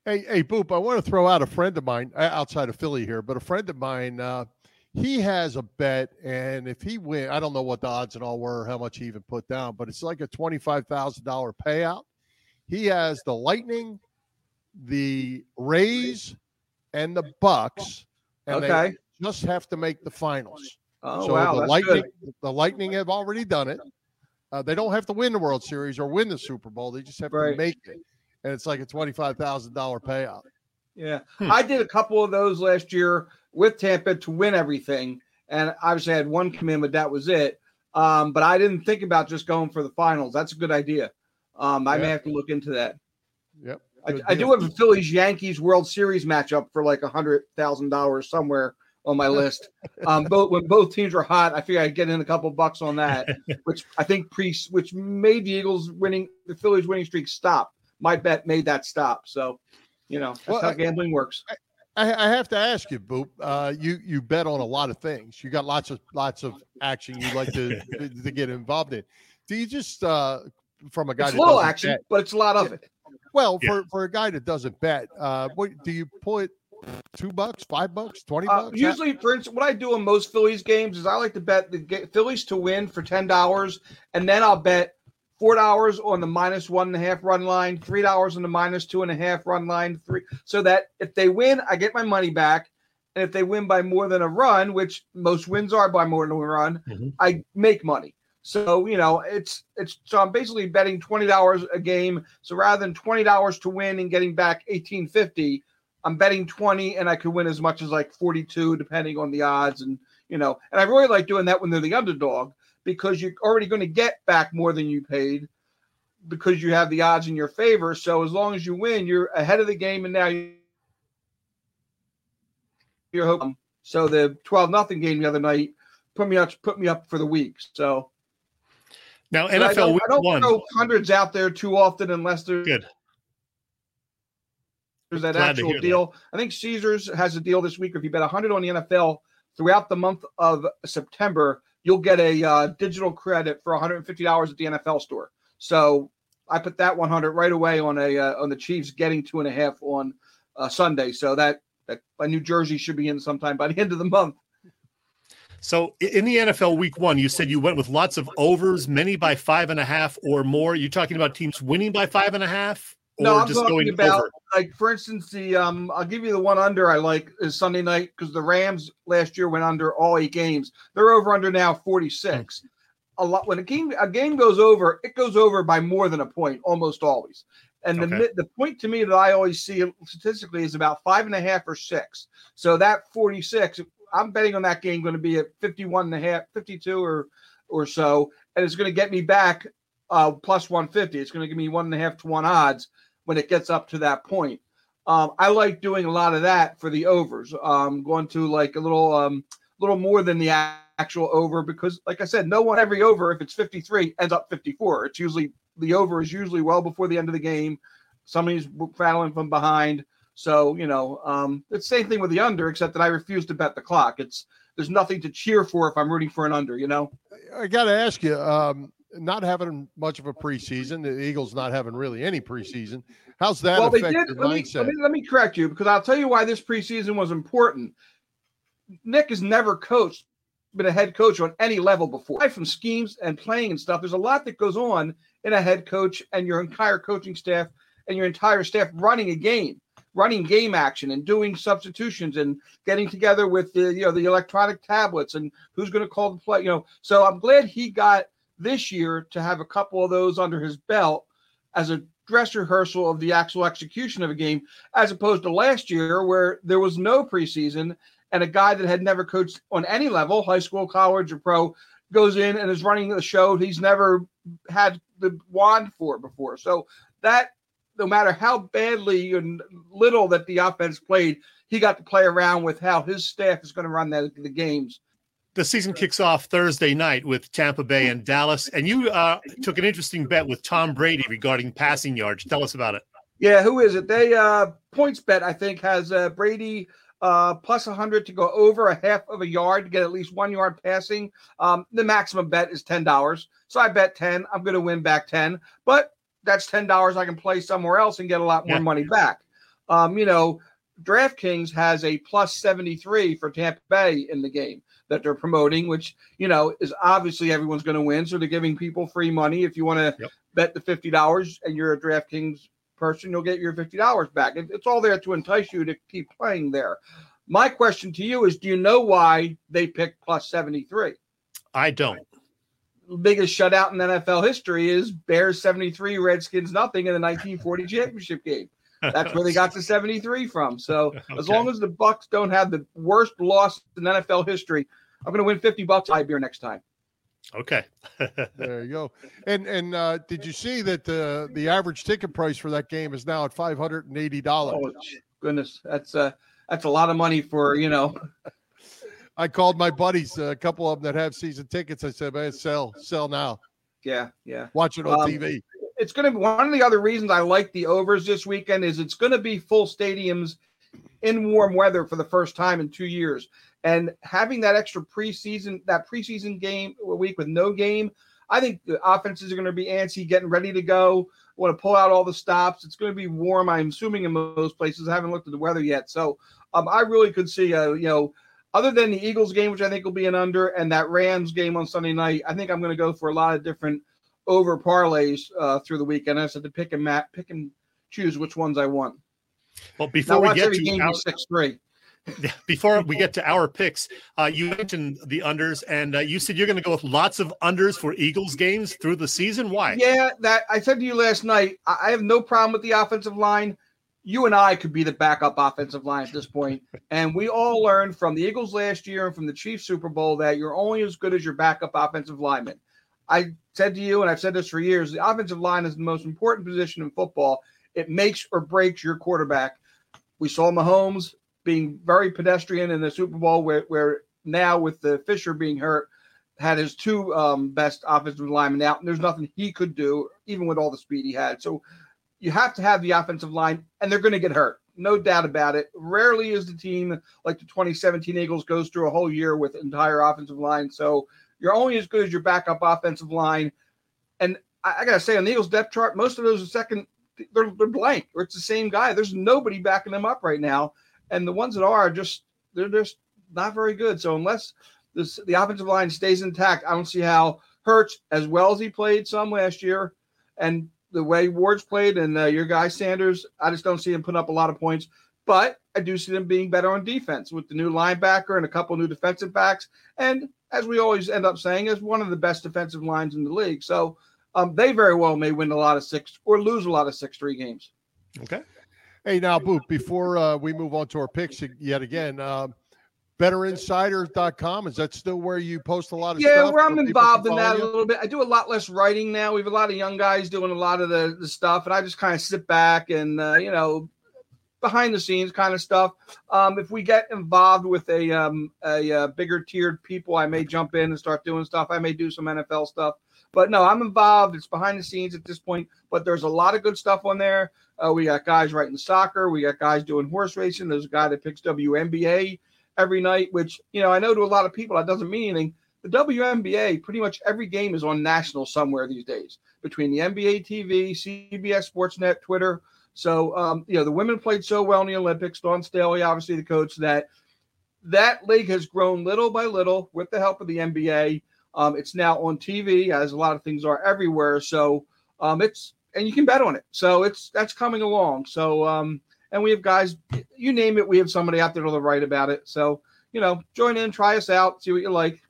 Hey, hey, Boop, I want to throw out a friend of mine uh, outside of Philly here, but a friend of mine, uh, he has a bet, and if he win, I don't know what the odds and all were, how much he even put down, but it's like a twenty-five thousand dollar payout. He has the Lightning, the Rays, and the Bucks, and okay. they just have to make the finals. Oh so wow, the Lightning, good. the Lightning have already done it. Uh, they don't have to win the World Series or win the Super Bowl; they just have right. to make it, and it's like a twenty-five thousand dollar payout. Yeah, hmm. I did a couple of those last year with Tampa to win everything, and obviously I had one commitment. That was it. Um, but I didn't think about just going for the finals. That's a good idea. Um, I may have to look into that. Yep. I, I, do have a Phillies Yankees World Series matchup for like a hundred thousand dollars somewhere on my list. Um, both when both teams were hot, I figured I'd get in a couple bucks on that, which I think pre which made the Eagles winning the Phillies winning streak stop. My bet made that stop. So you know, that's well, how gambling works. I, I, have to ask you, Boop. Uh, you you bet on a lot of things. You got lots of lots of action you like to to get involved in. Do you just uh, from a guy? It's little action, bet, but it's a lot of it. Well, yeah. for for a guy that doesn't bet, uh, what do you put? Two bucks, five bucks, twenty uh, bucks. Uh, usually, for instance, what I do in most Phillies games is I like to bet the Phillies to win for ten dollars, and then I'll bet four dollars on the minus one and a half run line, three dollars on the minus two and a half run line, three so that if they win, I get my money back. And if they win by more than a run, which most wins are by more than a run, mm-hmm. I make money. So you know, it's it's so I'm basically betting twenty dollars a game. So rather than twenty dollars to win and getting back eighteen fifty, I'm betting twenty, and I could win as much as like forty two, depending on the odds. And you know, and I really like doing that when they're the underdog because you're already going to get back more than you paid because you have the odds in your favor. So as long as you win, you're ahead of the game, and now you're hoping. So the twelve nothing game the other night put me up put me up for the week. So now NFL I don't, I don't one. throw hundreds out there too often unless they're good. There's that Glad actual deal. That. I think Caesars has a deal this week. If you bet 100 on the NFL throughout the month of September, you'll get a uh, digital credit for $150 at the NFL store. So I put that 100 right away on a uh, on the Chiefs getting two and a half on uh, Sunday. So that that New Jersey should be in sometime by the end of the month. So in the NFL Week One, you said you went with lots of overs, many by five and a half or more. You're talking about teams winning by five and a half. No, I'm just talking going about over? like for instance the um I'll give you the one under I like is Sunday night because the Rams last year went under all eight games. They're over under now 46. A lot when a game a game goes over, it goes over by more than a point almost always. And the Okay. the point to me that I always see statistically is about five and a half or six. So that 46, I'm betting on that game going to be at 51 and a half, 52 or or so, and it's going to get me back uh, plus 150. It's going to give me one and a half to one odds when it gets up to that point. Um, I like doing a lot of that for the overs. Um, going to like a little, um, little more than the actual over because, like I said, no one every over if it's 53 ends up 54. It's usually the over is usually well before the end of the game. Somebody's battling from behind. So you know, um, it's the same thing with the under, except that I refuse to bet the clock. It's there's nothing to cheer for if I'm rooting for an under. You know. I got to ask you, um, not having much of a preseason, the Eagles not having really any preseason. How's that well, affect did. your Let me, let me let me correct you because I'll tell you why this preseason was important. Nick has never coached, been a head coach on any level before. Aside from schemes and playing and stuff, there's a lot that goes on in a head coach and your entire coaching staff and your entire staff running a game, running game action and doing substitutions and getting together with the you know the electronic tablets and who's going to call the play. You know, so I'm glad he got this year to have a couple of those under his belt as a dress rehearsal of the actual execution of a game, as opposed to last year where there was no preseason and a guy that had never coached on any level, high school, college, or pro, goes in and is running the show he's never had the wand for before. So that no matter how badly and little that the offense played, he got to play around with how his staff is going to run the, the games. The season kicks off Thursday night with Tampa Bay and Dallas, and you uh, took an interesting bet with Tom Brady regarding passing yards. Tell us about it. Yeah, who is it? They uh PointsBet I think has uh, Brady uh plus 100 to go over a half of a yard to get at least 1 yard passing. Um the maximum bet is $10. So I bet 10. I'm going to win back 10, but that's $10 I can play somewhere else and get a lot more Yeah. money back. Um you know, DraftKings has a plus 73 for Tampa Bay in the game that they're promoting, which, you know, is obviously everyone's going to win. So they're giving people free money. If you want to Yep. bet the $50 and you're a DraftKings person, you'll get your $50 back. It's all there to entice you to keep playing there. My question to you is do you know why they picked plus 73? I don't. Biggest shutout in NFL history is Bears 73, Redskins nothing in the 1940 championship game. That's where they got the 73 from. So as long as the Bucks don't have the worst loss in NFL history, I'm going to win 50 bucks high beer next time. Okay. There you go. And and uh, did you see that the the average ticket price for that game is now at five hundred and eighty dollars? Oh goodness, that's uh that's a lot of money for you know. I called my buddies, a couple of them that have season tickets. I said, "Man, sell, sell now. Yeah, yeah. Watch it on Um, TV." It's going to be one of the other reasons I like the overs this weekend is it's going to be full stadiums in warm weather for the first time in two years, and having that extra preseason that preseason game week with no game, I think the offenses are going to be antsy, getting ready to go. Want to pull out all the stops. It's going to be warm. I'm assuming in most places. I haven't looked at the weather yet, so um, I really could see a you know other than the Eagles game, which I think will be an under, and that Rams game on Sunday night, I think I'm going to go for a lot of different over parlays uh, through the weekend. I said to pick and mat, pick and choose which ones I want. Well, Now before we get to our, six three. before we get to our picks, uh, you mentioned the unders, and uh, you said you're going to go with lots of unders for Eagles games through the season. Why? Yeah, that I said to you last night. I, I have no problem with the offensive line. You and I could be the backup offensive line at this point, and we all learned from the Eagles last year and from the Chiefs Super Bowl that you're only as good as your backup offensive lineman. I said to you, and I've said this for years: the offensive line is the most important position in football. It makes or breaks your quarterback. We saw Mahomes being very pedestrian in the Super Bowl, where, where now with the Fisher being hurt, had his two um, best offensive linemen out, and there's nothing he could do, even with all the speed he had. So you have to have the offensive line, and they're going to get hurt, no doubt about it. Rarely is the team like the 2017 Eagles goes through a whole year with entire offensive line. So you're only as good as your backup offensive line. And I, I got to say, on the Eagles depth chart, most of those are second, they're, they're blank, or it's the same guy. There's nobody backing them up right now, and the ones that are just they're just not very good. So unless this the offensive line stays intact, I don't see how Hurts, as well as he played some last year, and the way Ward's played and uh, your guy Sanders, I just don't see him putting up a lot of points. But I do see them being better on defense with the new linebacker and a couple new defensive backs. And as we always end up saying, is one of the best defensive lines in the league. So um, they very well may win a lot of six or lose a lot of six three games. Okay. Hey, now, Boop, before uh, we move on to our picks yet again, uh, betterinsiders.com, is that still where you post a lot of yeah, stuff? where I'm involved in that follow a little bit. I do a lot less writing now. We have a lot of young guys doing a lot of the, the stuff, and I just kind of sit back and, uh, you know, behind the scenes kind of stuff. Um, if we get involved with a, um, a, uh bigger tiered people, I may jump in and start doing stuff. I may do some NFL stuff. But no, I'm involved. It's behind the scenes at this point. But there's a lot of good stuff on there. Uh, we got guys writing soccer. We got guys doing horse racing. There's a guy that picks WNBA every night, which, you know, I know to a lot of people that doesn't mean anything. The WNBA, pretty much every game is on national somewhere these days between the NBA TV, CBS Sportsnet, Twitter. So, um, you know, the women played so well in the Olympics. Dawn Staley, obviously the coach, that that league has grown little by little with the help of the NBA. Um, it's now on TV, as a lot of things are everywhere. So um, it's and you can bet on it. So it's that's coming along. So um, and we have guys, you name it, we have somebody out there that'll write about it. So you know, join in, try us out, see what you like.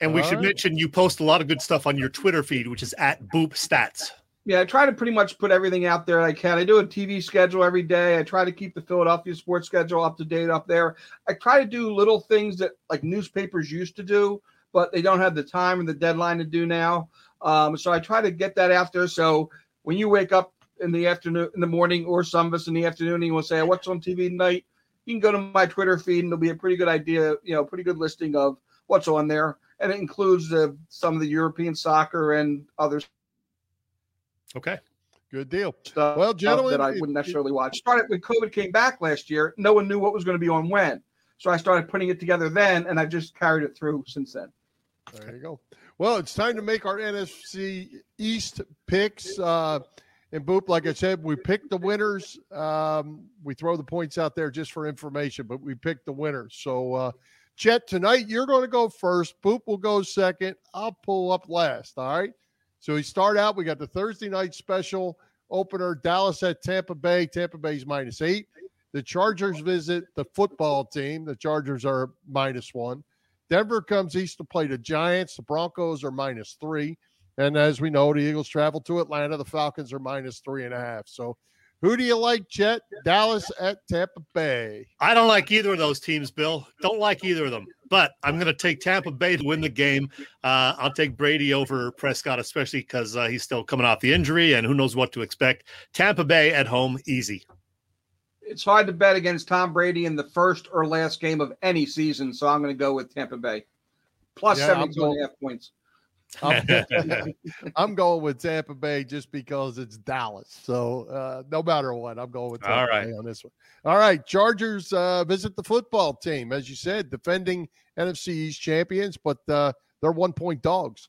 And we All should right. mention you post a lot of good stuff on your Twitter feed, which is at Boop Stats. Yeah, I try to pretty much put everything out there I can. I do a TV schedule every day. I try to keep the Philadelphia sports schedule up to date up there. I try to do little things that like newspapers used to do, but they don't have the time and the deadline to do now. Um, so I try to get that out there. So when you wake up in the afternoon, in the morning, or some of us in the afternoon, you will say, "What's on TV tonight?" You can go to my Twitter feed, and there'll be a pretty good idea, you know, pretty good listing of what's on there, and it includes the, some of the European soccer and other Okay. Good deal. stuff Well, gentlemen, that I wouldn't necessarily watch. Started when COVID came back last year. No one knew what was going to be on when, so I started putting it together then, and I've just carried it through since then. There you go. Well, it's time to make our NFC East picks. Uh, and Boop, like I said, we pick the winners. Um, we throw the points out there just for information, but we picked the winners. So, uh, Chet, tonight you're going to go first. Boop will go second. I'll pull up last. All right. So we start out. We got the Thursday night special opener Dallas at Tampa Bay. Tampa Bay's minus eight. The Chargers visit the football team. The Chargers are minus one. Denver comes east to play the Giants. The Broncos are minus three. And as we know, the Eagles travel to Atlanta. The Falcons are minus three and a half. So who do you like, Chet? Dallas at Tampa Bay. I don't like either of those teams, Bill. Don't like either of them. But I'm going to take Tampa Bay to win the game. Uh, I'll take Brady over Prescott, especially because uh, he's still coming off the injury and who knows what to expect. Tampa Bay at home, easy. It's hard to bet against Tom Brady in the first or last game of any season, so I'm going to go with Tampa Bay. Plus Yeah, 72 and a half points. I'm, I'm going with Tampa Bay just because it's Dallas. So uh, no matter what, I'm going with Tampa All right. Bay on this one. All right, Chargers uh, visit the football team, as you said, defending NFC East champions, but uh, they're one point dogs.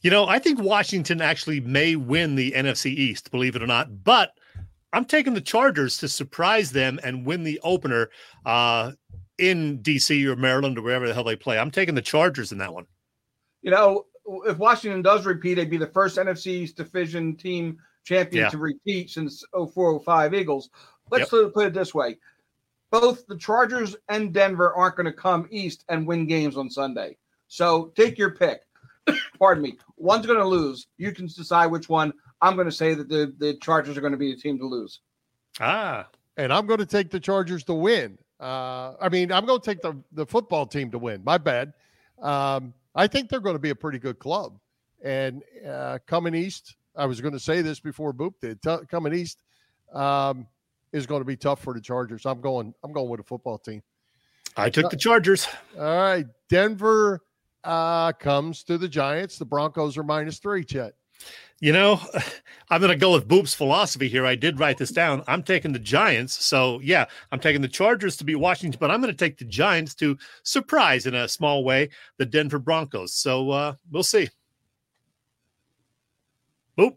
You know, I think Washington actually may win the NFC East, believe it or not. But I'm taking the Chargers to surprise them and win the opener uh, in DC or Maryland or wherever the hell they play. I'm taking the Chargers in that one. You know, if Washington does repeat, they'd be the first NFC's division team champion Yeah. to repeat since 0405 Eagles. Let's put it this way. Both the Chargers and Denver aren't going to come east and win games on Sunday. So take your pick. Pardon me. One's going to lose. You can decide which one. I'm going to say that the, the Chargers are going to be the team to lose. Ah, and I'm going to take the Chargers to win. Uh, I mean, I'm going to take the the football team to win. My bad. Um, I think they're going to be a pretty good club. And uh, coming east, I was going to say this before Boop did. T- coming east um, is going to be tough for the Chargers. I'm going. I'm going with a football team. I took the Chargers. All right, Denver uh, comes to the Giants. The Broncos are minus three. Chet. You know, I'm going to go with Boop's philosophy here. I did write this down. I'm taking the Giants. So, yeah, I'm taking the Chargers to beat Washington, but I'm going to take the Giants to surprise in a small way the Denver Broncos. So, uh, we'll see. Boop.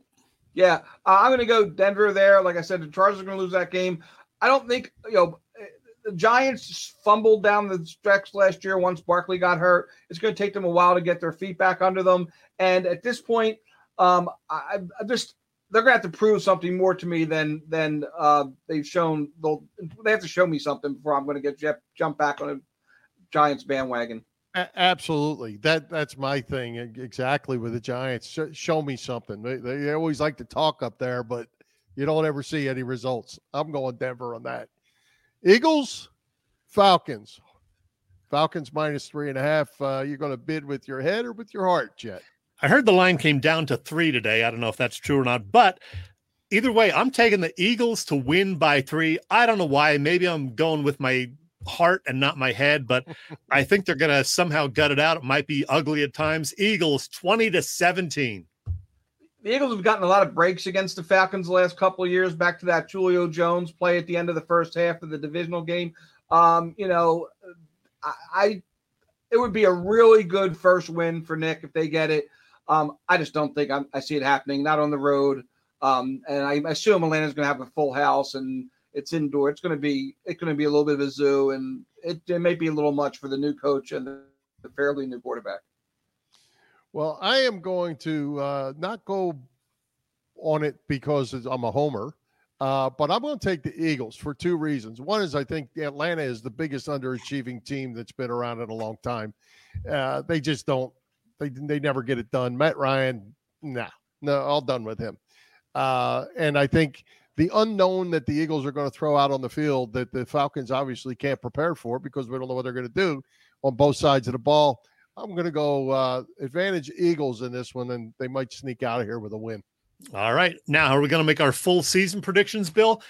Yeah, uh, I'm going to go Denver there. Like I said, the Chargers are going to lose that game. I don't think you know the Giants fumbled down the stretch last year once Barkley got hurt. It's going to take them a while to get their feet back under them. And at this point, um, I, I just they're gonna have to prove something more to me than than uh, they've shown. They'll they have to show me something before I'm gonna get jump back on a Giants bandwagon. A- absolutely, that that's my thing exactly with the Giants. Sh- show me something. They, they always like to talk up there, but you don't ever see any results. I'm going Denver on that. Eagles, Falcons. Falcons minus three and a half. Uh, you're going to bid with your head or with your heart, Chet? I heard the line came down to three today. I don't know if that's true or not, but either way, I'm taking the Eagles to win by three. I don't know why. Maybe I'm going with my heart and not my head, but I think they're going to somehow gut it out. It might be ugly at times. Eagles 20 to 17. The Eagles have gotten a lot of breaks against the Falcons the last couple of years, back to that Julio Jones play at the end of the first half of the divisional game. Um, you know, I, I it would be a really good first win for Nick if they get it. Um, I just don't think I'm, i see it happening. Not on the road, um, and I assume Atlanta's going to have a full house and it's indoor. It's going to be it's going to be a little bit of a zoo, and it, it may be a little much for the new coach and the, the fairly new quarterback. Well, I am going to uh, not go on it because I'm a homer, uh, but I'm going to take the Eagles for two reasons. One is I think Atlanta is the biggest underachieving team that's been around in a long time. Uh, they just don't they they never get it done. Matt Ryan, nah, no, all done with him. Uh, and I think the unknown that the Eagles are going to throw out on the field that the Falcons obviously can't prepare for because we don't know what they're going to do on both sides of the ball. I'm going to go uh, advantage Eagles in this one, and they might sneak out of here with a win. All right. Now, are we going to make our full season predictions, Bill?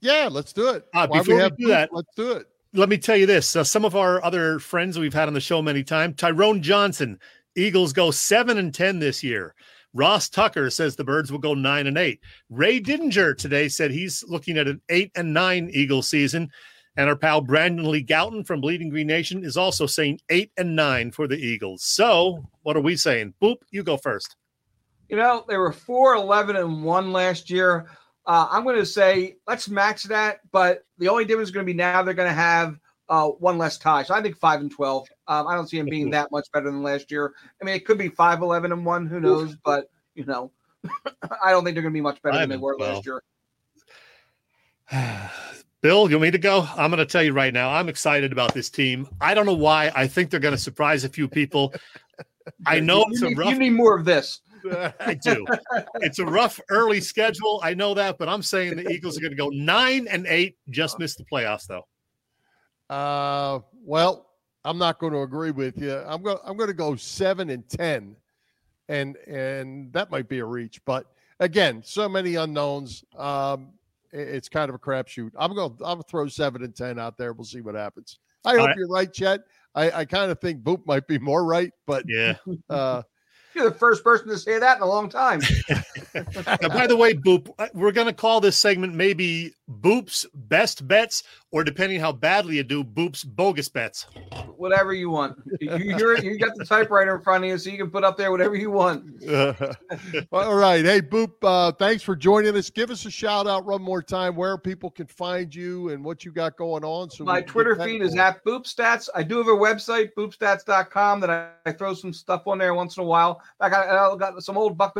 Yeah, let's do it. Uh, before we, we do that, let's do it. Let me tell you this: uh, some of our other friends we've had on the show many times, Tyrone Johnson, Eagles go seven and ten this year. Ross Tucker says the Birds will go nine and eight. Ray Didinger today said he's looking at an eight and nine Eagle season. And our pal Brandon Lee Gowton from Bleeding Green Nation is also saying eight and nine for the Eagles. So what are we saying? Boop, you go first. You know, they were 4 11 and 1 last year. Uh, I'm going to say let's match that, but the only difference is going to be now they're going to have uh, one less tie. So I think 5 and 12. Um, I don't see them being that much better than last year. I mean, it could be 5 11 and 1. Who knows? But, you know, I don't think they're going to be much better than they were 12. last year. Bill, you want me to go? I'm going to tell you right now. I'm excited about this team. I don't know why. I think they're going to surprise a few people. I know you it's need, a rough. You need more of this. I do. It's a rough early schedule. I know that, but I'm saying the Eagles are going to go nine and eight. Just missed the playoffs, though. Uh, well, I'm not going to agree with you. I'm going. I'm going to go seven and ten, and and that might be a reach. But again, so many unknowns. Um, it's kind of a crapshoot. I'm going. to I'm going to throw seven and ten out there. We'll see what happens. I All hope right. you're right, Chet. I, I kind of think Boop might be more right, but yeah. Uh, you're the first person to say that in a long time. now, by the way, Boop, we're going to call this segment maybe Boop's best bets, or depending how badly you do, Boop's bogus bets. Whatever you want. You, you, you got the typewriter in front of you, so you can put up there whatever you want. All right. Hey, Boop, uh, thanks for joining us. Give us a shout out one more time where people can find you and what you got going on. So My Twitter feed is at Boopstats. I do have a website, boopstats.com, that I, I throw some stuff on there once in a while. I got, I got some old Buck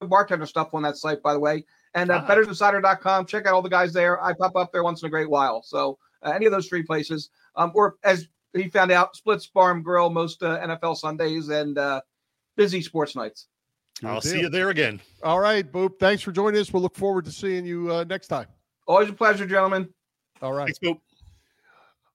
bartender stuff on that site, by the way. And uh, ah. bettersinsider.com. Check out all the guys there. I pop up there once in a great while. So uh, any of those three places. Um, or as he found out, Splits Farm Grill most uh, NFL Sundays and uh, busy sports nights. Good I'll deal. see you there again. All right, Boop. Thanks for joining us. We'll look forward to seeing you uh, next time. Always a pleasure, gentlemen. All right. Thanks, Boop.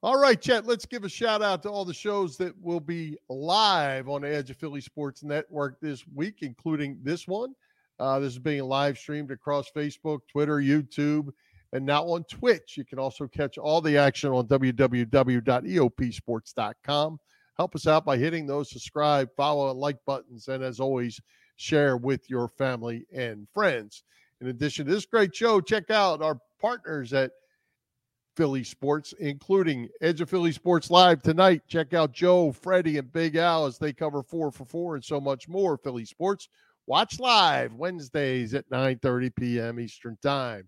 All right, Chet, let's give a shout out to all the shows that will be live on the Edge of Philly Sports Network this week, including this one. Uh, this is being live streamed across Facebook, Twitter, YouTube, and now on Twitch. You can also catch all the action on www.eopsports.com. Help us out by hitting those subscribe, follow, and like buttons. And as always, share with your family and friends. In addition to this great show, check out our partners at Philly Sports, including Edge of Philly Sports Live tonight. Check out Joe, Freddie, and Big Al as they cover four for four and so much more Philly Sports. Watch live Wednesdays at 9 p.m. Eastern Time.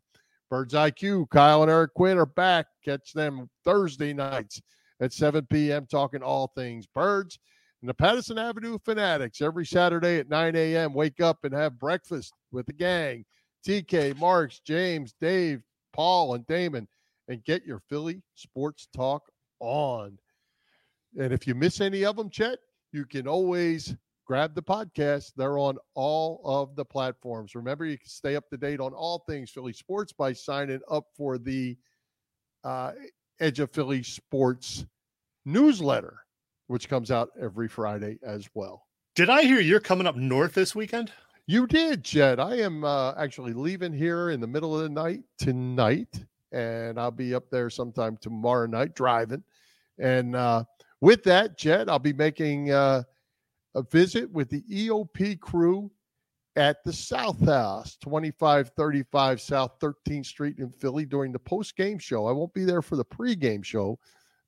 Birds IQ, Kyle and Eric Quinn are back. Catch them Thursday nights at 7 p.m. talking all things birds. And the Patterson Avenue Fanatics every Saturday at 9 a.m. Wake up and have breakfast with the gang. TK, Marks, James, Dave, Paul, and Damon, and get your Philly sports talk on. And if you miss any of them, Chet, you can always grab the podcast. They're on all of the platforms. Remember, you can stay up to date on all things Philly sports by signing up for the uh, Edge of Philly Sports newsletter, which comes out every Friday as well. Did I hear you're coming up north this weekend? You did, Chet. I am uh, actually leaving here in the middle of the night tonight, and I'll be up there sometime tomorrow night driving. And uh, with that, Chet, I'll be making uh, a visit with the EOP crew at the South House, 2535 South 13th Street in Philly during the post game show. I won't be there for the pre-game show,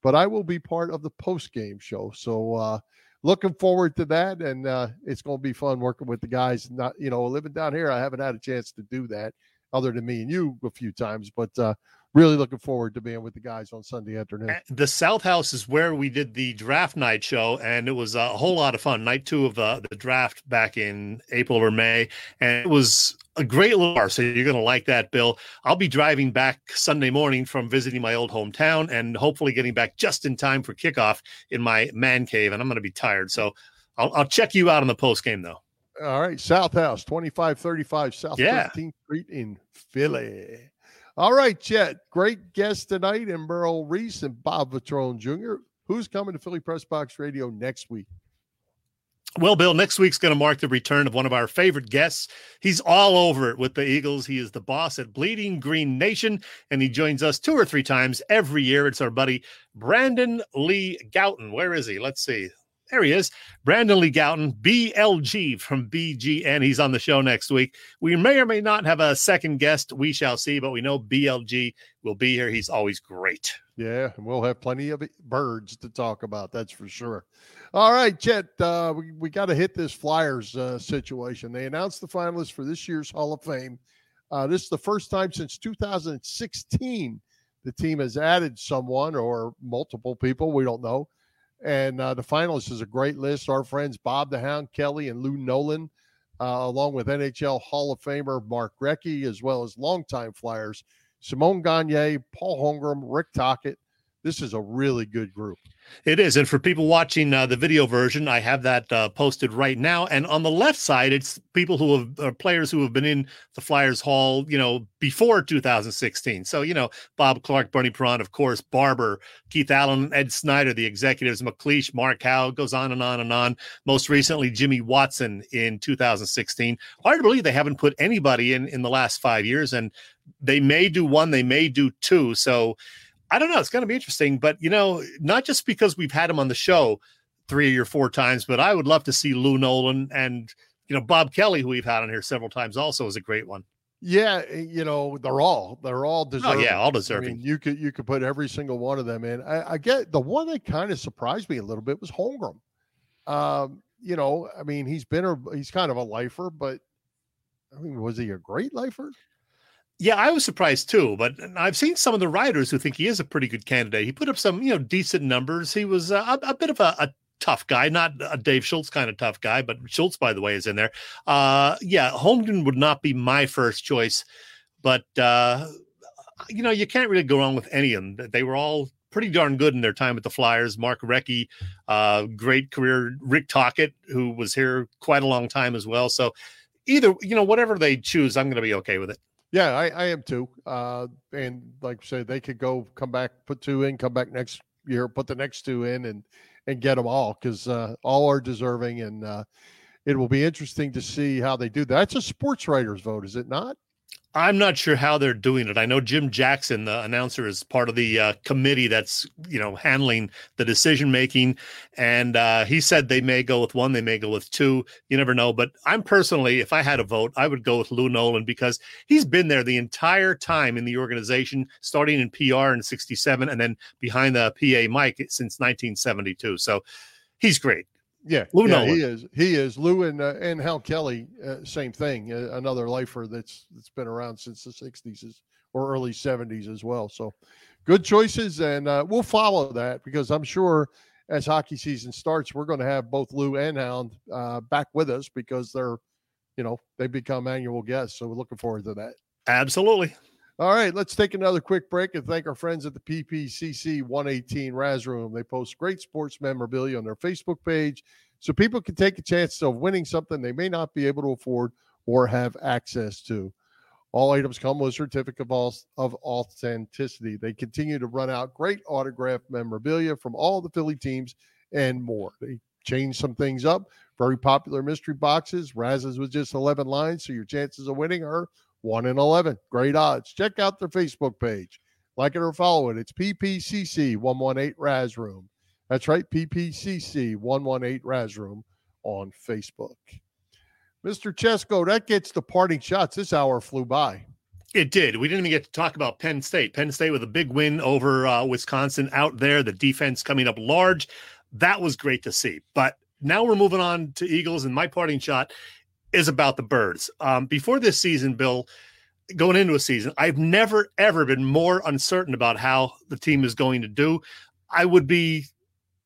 but I will be part of the post game show. So uh, looking forward to that, and uh, it's going to be fun working with the guys. Not you know living down here, I haven't had a chance to do that other than me and you a few times, but uh, really looking forward to being with the guys on Sunday afternoon. The South House is where we did the draft night show, and it was a whole lot of fun. Night two of the, the draft back in April or May, and it was a great little bar. So you're going to like that, Bill. I'll be driving back Sunday morning from visiting my old hometown, and hopefully getting back just in time for kickoff in my man cave. And I'm going to be tired, so I'll, I'll check you out on the post game though. All right, South House, 2535 South yeah. 13th Street in Philly. All right, Chet. Great guest tonight, and Merrill Reese and Bob Vetrone Jr. Who's coming to Philly Press Box Radio next week? Well, Bill, next week's going to mark the return of one of our favorite guests. He's all over it with the Eagles. He is the boss at Bleeding Green Nation, and he joins us two or three times every year. It's our buddy Brandon Lee Gowton. Where is he? Let's see. There he is, Brandon Lee Gowton, BLG from BGN. He's on the show next week. We may or may not have a second guest. We shall see, but we know BLG will be here. He's always great. Yeah, and we'll have plenty of birds to talk about. That's for sure. All right, Chet, uh, we, we got to hit this Flyers uh, situation. They announced the finalists for this year's Hall of Fame. Uh, this is the first time since 2016 the team has added someone or multiple people. We don't know and uh, the finalists is a great list. Our friends Bob the Hound Kelly and Lou Nolan, uh, along with NHL Hall of Famer Mark Recchi, as well as longtime Flyers Simon Gagne, Paul Holmgren, Rick Tocchet. This is a really good group. It is. And for people watching uh, the video version, I have that uh, posted right now. And on the left side, it's people who have uh, players who have been in the Flyers Hall, you know, before 2016. So, you know, Bob Clarke, Bernie Parent, of course, Barber, Keith Allen, Ed Snider, the executives, MacLeish, Mark Howe, goes on and on and on. Most recently, Jimmy Watson in 2016. Hard to believe they haven't put anybody in in the last five years. And they may do one, they may do two. So, I don't know. It's going to be interesting, but you know, not just because we've had him on the show three or four times, but I would love to see Lou Nolan and you know Bob Kelly, who we've had on here several times, also is a great one. Yeah, eh, you know they're all they're all deserving. Oh, yeah, all deserving. I mean, you could you could put every single one of them in. I, I get the one that kind of surprised me a little bit was Holmgren. Um, you know, I mean, he's been a he's kind of a lifer, but I mean, was he a great lifer? Yeah, I was surprised too, but I've seen some of the writers who think he is a pretty good candidate. He put up some, you know, decent numbers. He was uh, a, a, bit of a, a, tough guy, not a Dave Schultz kind of tough guy, but Schultz, by the way, is in there. Uh, yeah, Holmgren would not be my first choice, but uh, you know, you can't really go wrong with any of them. They were all pretty darn good in their time at the Flyers. Mark Recchi, uh, great career. Rick Tocchet, who was here quite a long time as well. So either, you know, whatever they choose, I'm going to be okay with it. Yeah, I, I am too. Uh, and like I said, they could go come back, put two in, come back next year, put the next two in, and and get them all because uh, all are deserving, and uh, it will be interesting to see how they do. That's a sports writers vote, is it not? I'm not sure how they're doing it. I know Jim Jackson, the announcer, is part of the uh, committee that's you know handling the decision making, and uh, he said they may go with one, they may go with two. You never know. But I'm personally, if I had a vote, I would go with Lou Nolan because he's been there the entire time in the organization, starting in PR in '67 and then behind the PA mic since 1972. So he's great. Yeah, Lou yeah, Nolan. he is. He is. Lou and uh, and Hound Kelly, uh, same thing. Uh, another lifer that's that's been around since the '60s or early '70s as well. So, good choices, and uh, we'll follow that because I'm sure as hockey season starts, we're going to have both Lou and Hound uh, back with us because they're, you know, they become annual guests. So we're looking forward to that. Absolutely. All right, let's take another quick break and thank our friends at the PPCC 118 Raz Room. They post great sports memorabilia on their Facebook page so people can take a chance of winning something they may not be able to afford or have access to. All items come with a certificate of, authenticity. They continue to run out great autographed memorabilia from all the Philly teams and more. They change some things up. Very popular mystery boxes. Raz's with just 11 lines, so your chances of winning are 1 in 11. Great odds. Check out their Facebook page. Like it or follow it. It's PPCC 118 Raz Room. That's right, PPCC 118 Raz Room on Facebook. Mr. Chesko, that gets the parting shots. This hour flew by. It did. We didn't even get to talk about Penn State. Penn State with a big win over uh, Wisconsin out there. The defense coming up large. That was great to see. But now we're moving on to Eagles, and my parting shot is about the Birds. Um, before this season, Bill, going into a season, I've never, ever been more uncertain about how the team is going to do. I would be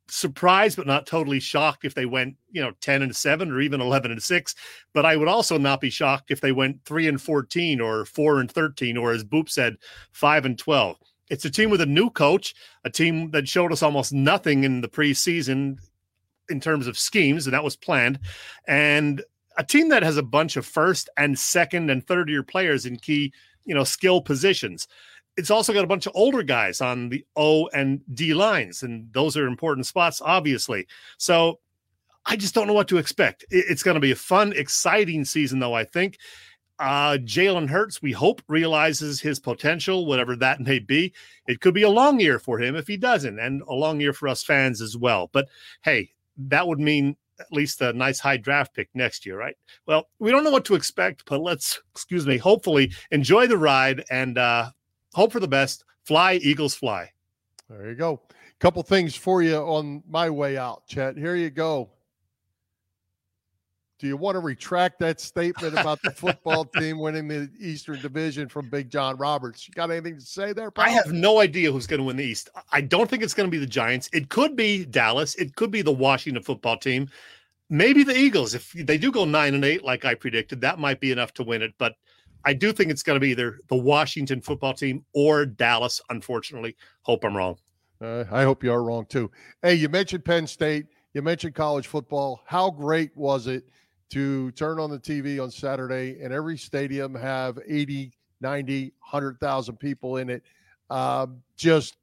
surprised but not totally shocked if they went you know 10 and 7 or even 11 and 6 but i would also not be shocked if they went 3 and 14 or 4 and 13 or as boop said 5 and 12 it's a team with a new coach a team that showed us almost nothing in the preseason in terms of schemes and that was planned and a team that has a bunch of first and second and third year players in key you know skill positions it's also got a bunch of older guys on the O and D lines, and those are important spots, obviously. So I just don't know what to expect. It's going to be a fun, exciting season, though, I think. Uh, Jalen Hurts, we hope, realizes his potential, whatever that may be. It could be a long year for him if he doesn't, and a long year for us fans as well. But hey, that would mean at least a nice high draft pick next year, right? Well, we don't know what to expect, but let's, excuse me, hopefully enjoy the ride and uh, hope for the best. Fly, Eagles, fly. There you go. Couple things for you on my way out, Chet. Here you go. Do you want to retract that statement about the football team winning the Eastern Division from Big John Roberts? You got anything to say there? Pal? I have no idea who's going to win the East. I don't think it's going to be the Giants. It could be Dallas. It could be the Washington football team. Maybe the Eagles. If they do go nine and eight, like I predicted, that might be enough to win it. But I do think it's going to be either the Washington football team or Dallas. Unfortunately, hope I'm wrong. Uh, I hope you are wrong too. Hey, you mentioned Penn State. You mentioned college football. How great was it to turn on the TV on Saturday and every stadium have 80, 90, 100,000 people in it? Um, just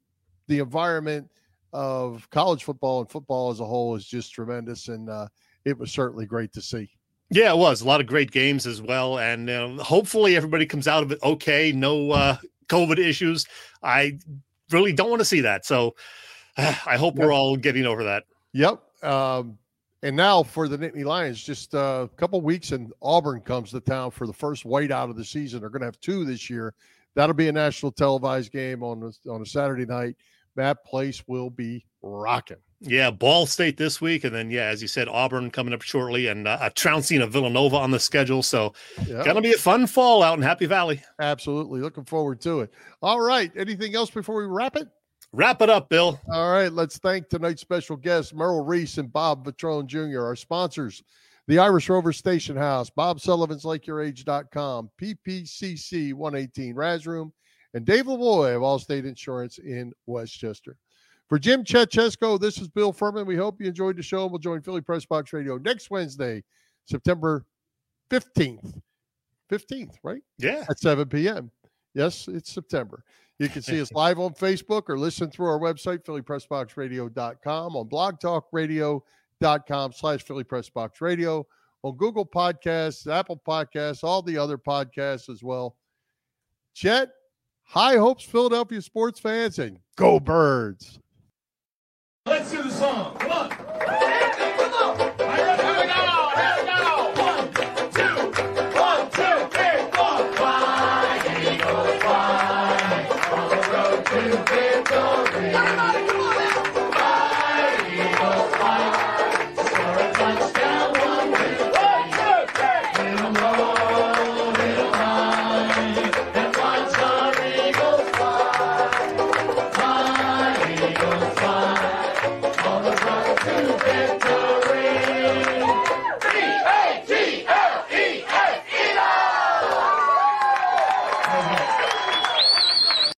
the environment of college football and football as a whole is just tremendous. And uh, it was certainly great to see. Yeah, it was a lot of great games as well, and uh, hopefully everybody comes out of it okay. No uh, COVID issues. I really don't want to see that, so uh, I hope yep. we're all getting over that. Yep. Um, and now for the Nittany Lions, just uh, a couple weeks, and Auburn comes to town for the first whiteout of the season. They're going to have two this year. That'll be a national televised game on a, on a Saturday night. That place will be rocking. Yeah, Ball State this week, and then yeah, as you said, Auburn coming up shortly, and uh, a trouncing of Villanova on the schedule. So, yep. gonna be a fun fall out in Happy Valley. Absolutely, looking forward to it. All right, anything else before we wrap it? Wrap it up, Bill. All right, let's thank tonight's special guests, Merrill Reese and Bob Vetrone Jr., our sponsors, the Irish Rover Station House, Bob Sullivan's LakeYourAge.com, PPCC 118 Raz Room, and Dave Lavoy of Allstate Insurance in Westchester. For Jim Chechesko, this is Bill Furman. We hope you enjoyed the show. We'll join Philly Press Box Radio next Wednesday, September 15th. 15th, right? Yeah. At 7 p.m. Yes, it's September. You can see us live on Facebook or listen through our website, phillypressboxradio.com, on blogtalkradio.com slash Philly Press Box Radio, on Google Podcasts, Apple Podcasts, all the other podcasts as well. Chet, high hopes, Philadelphia sports fans, and go birds. Let's do the song. Come on.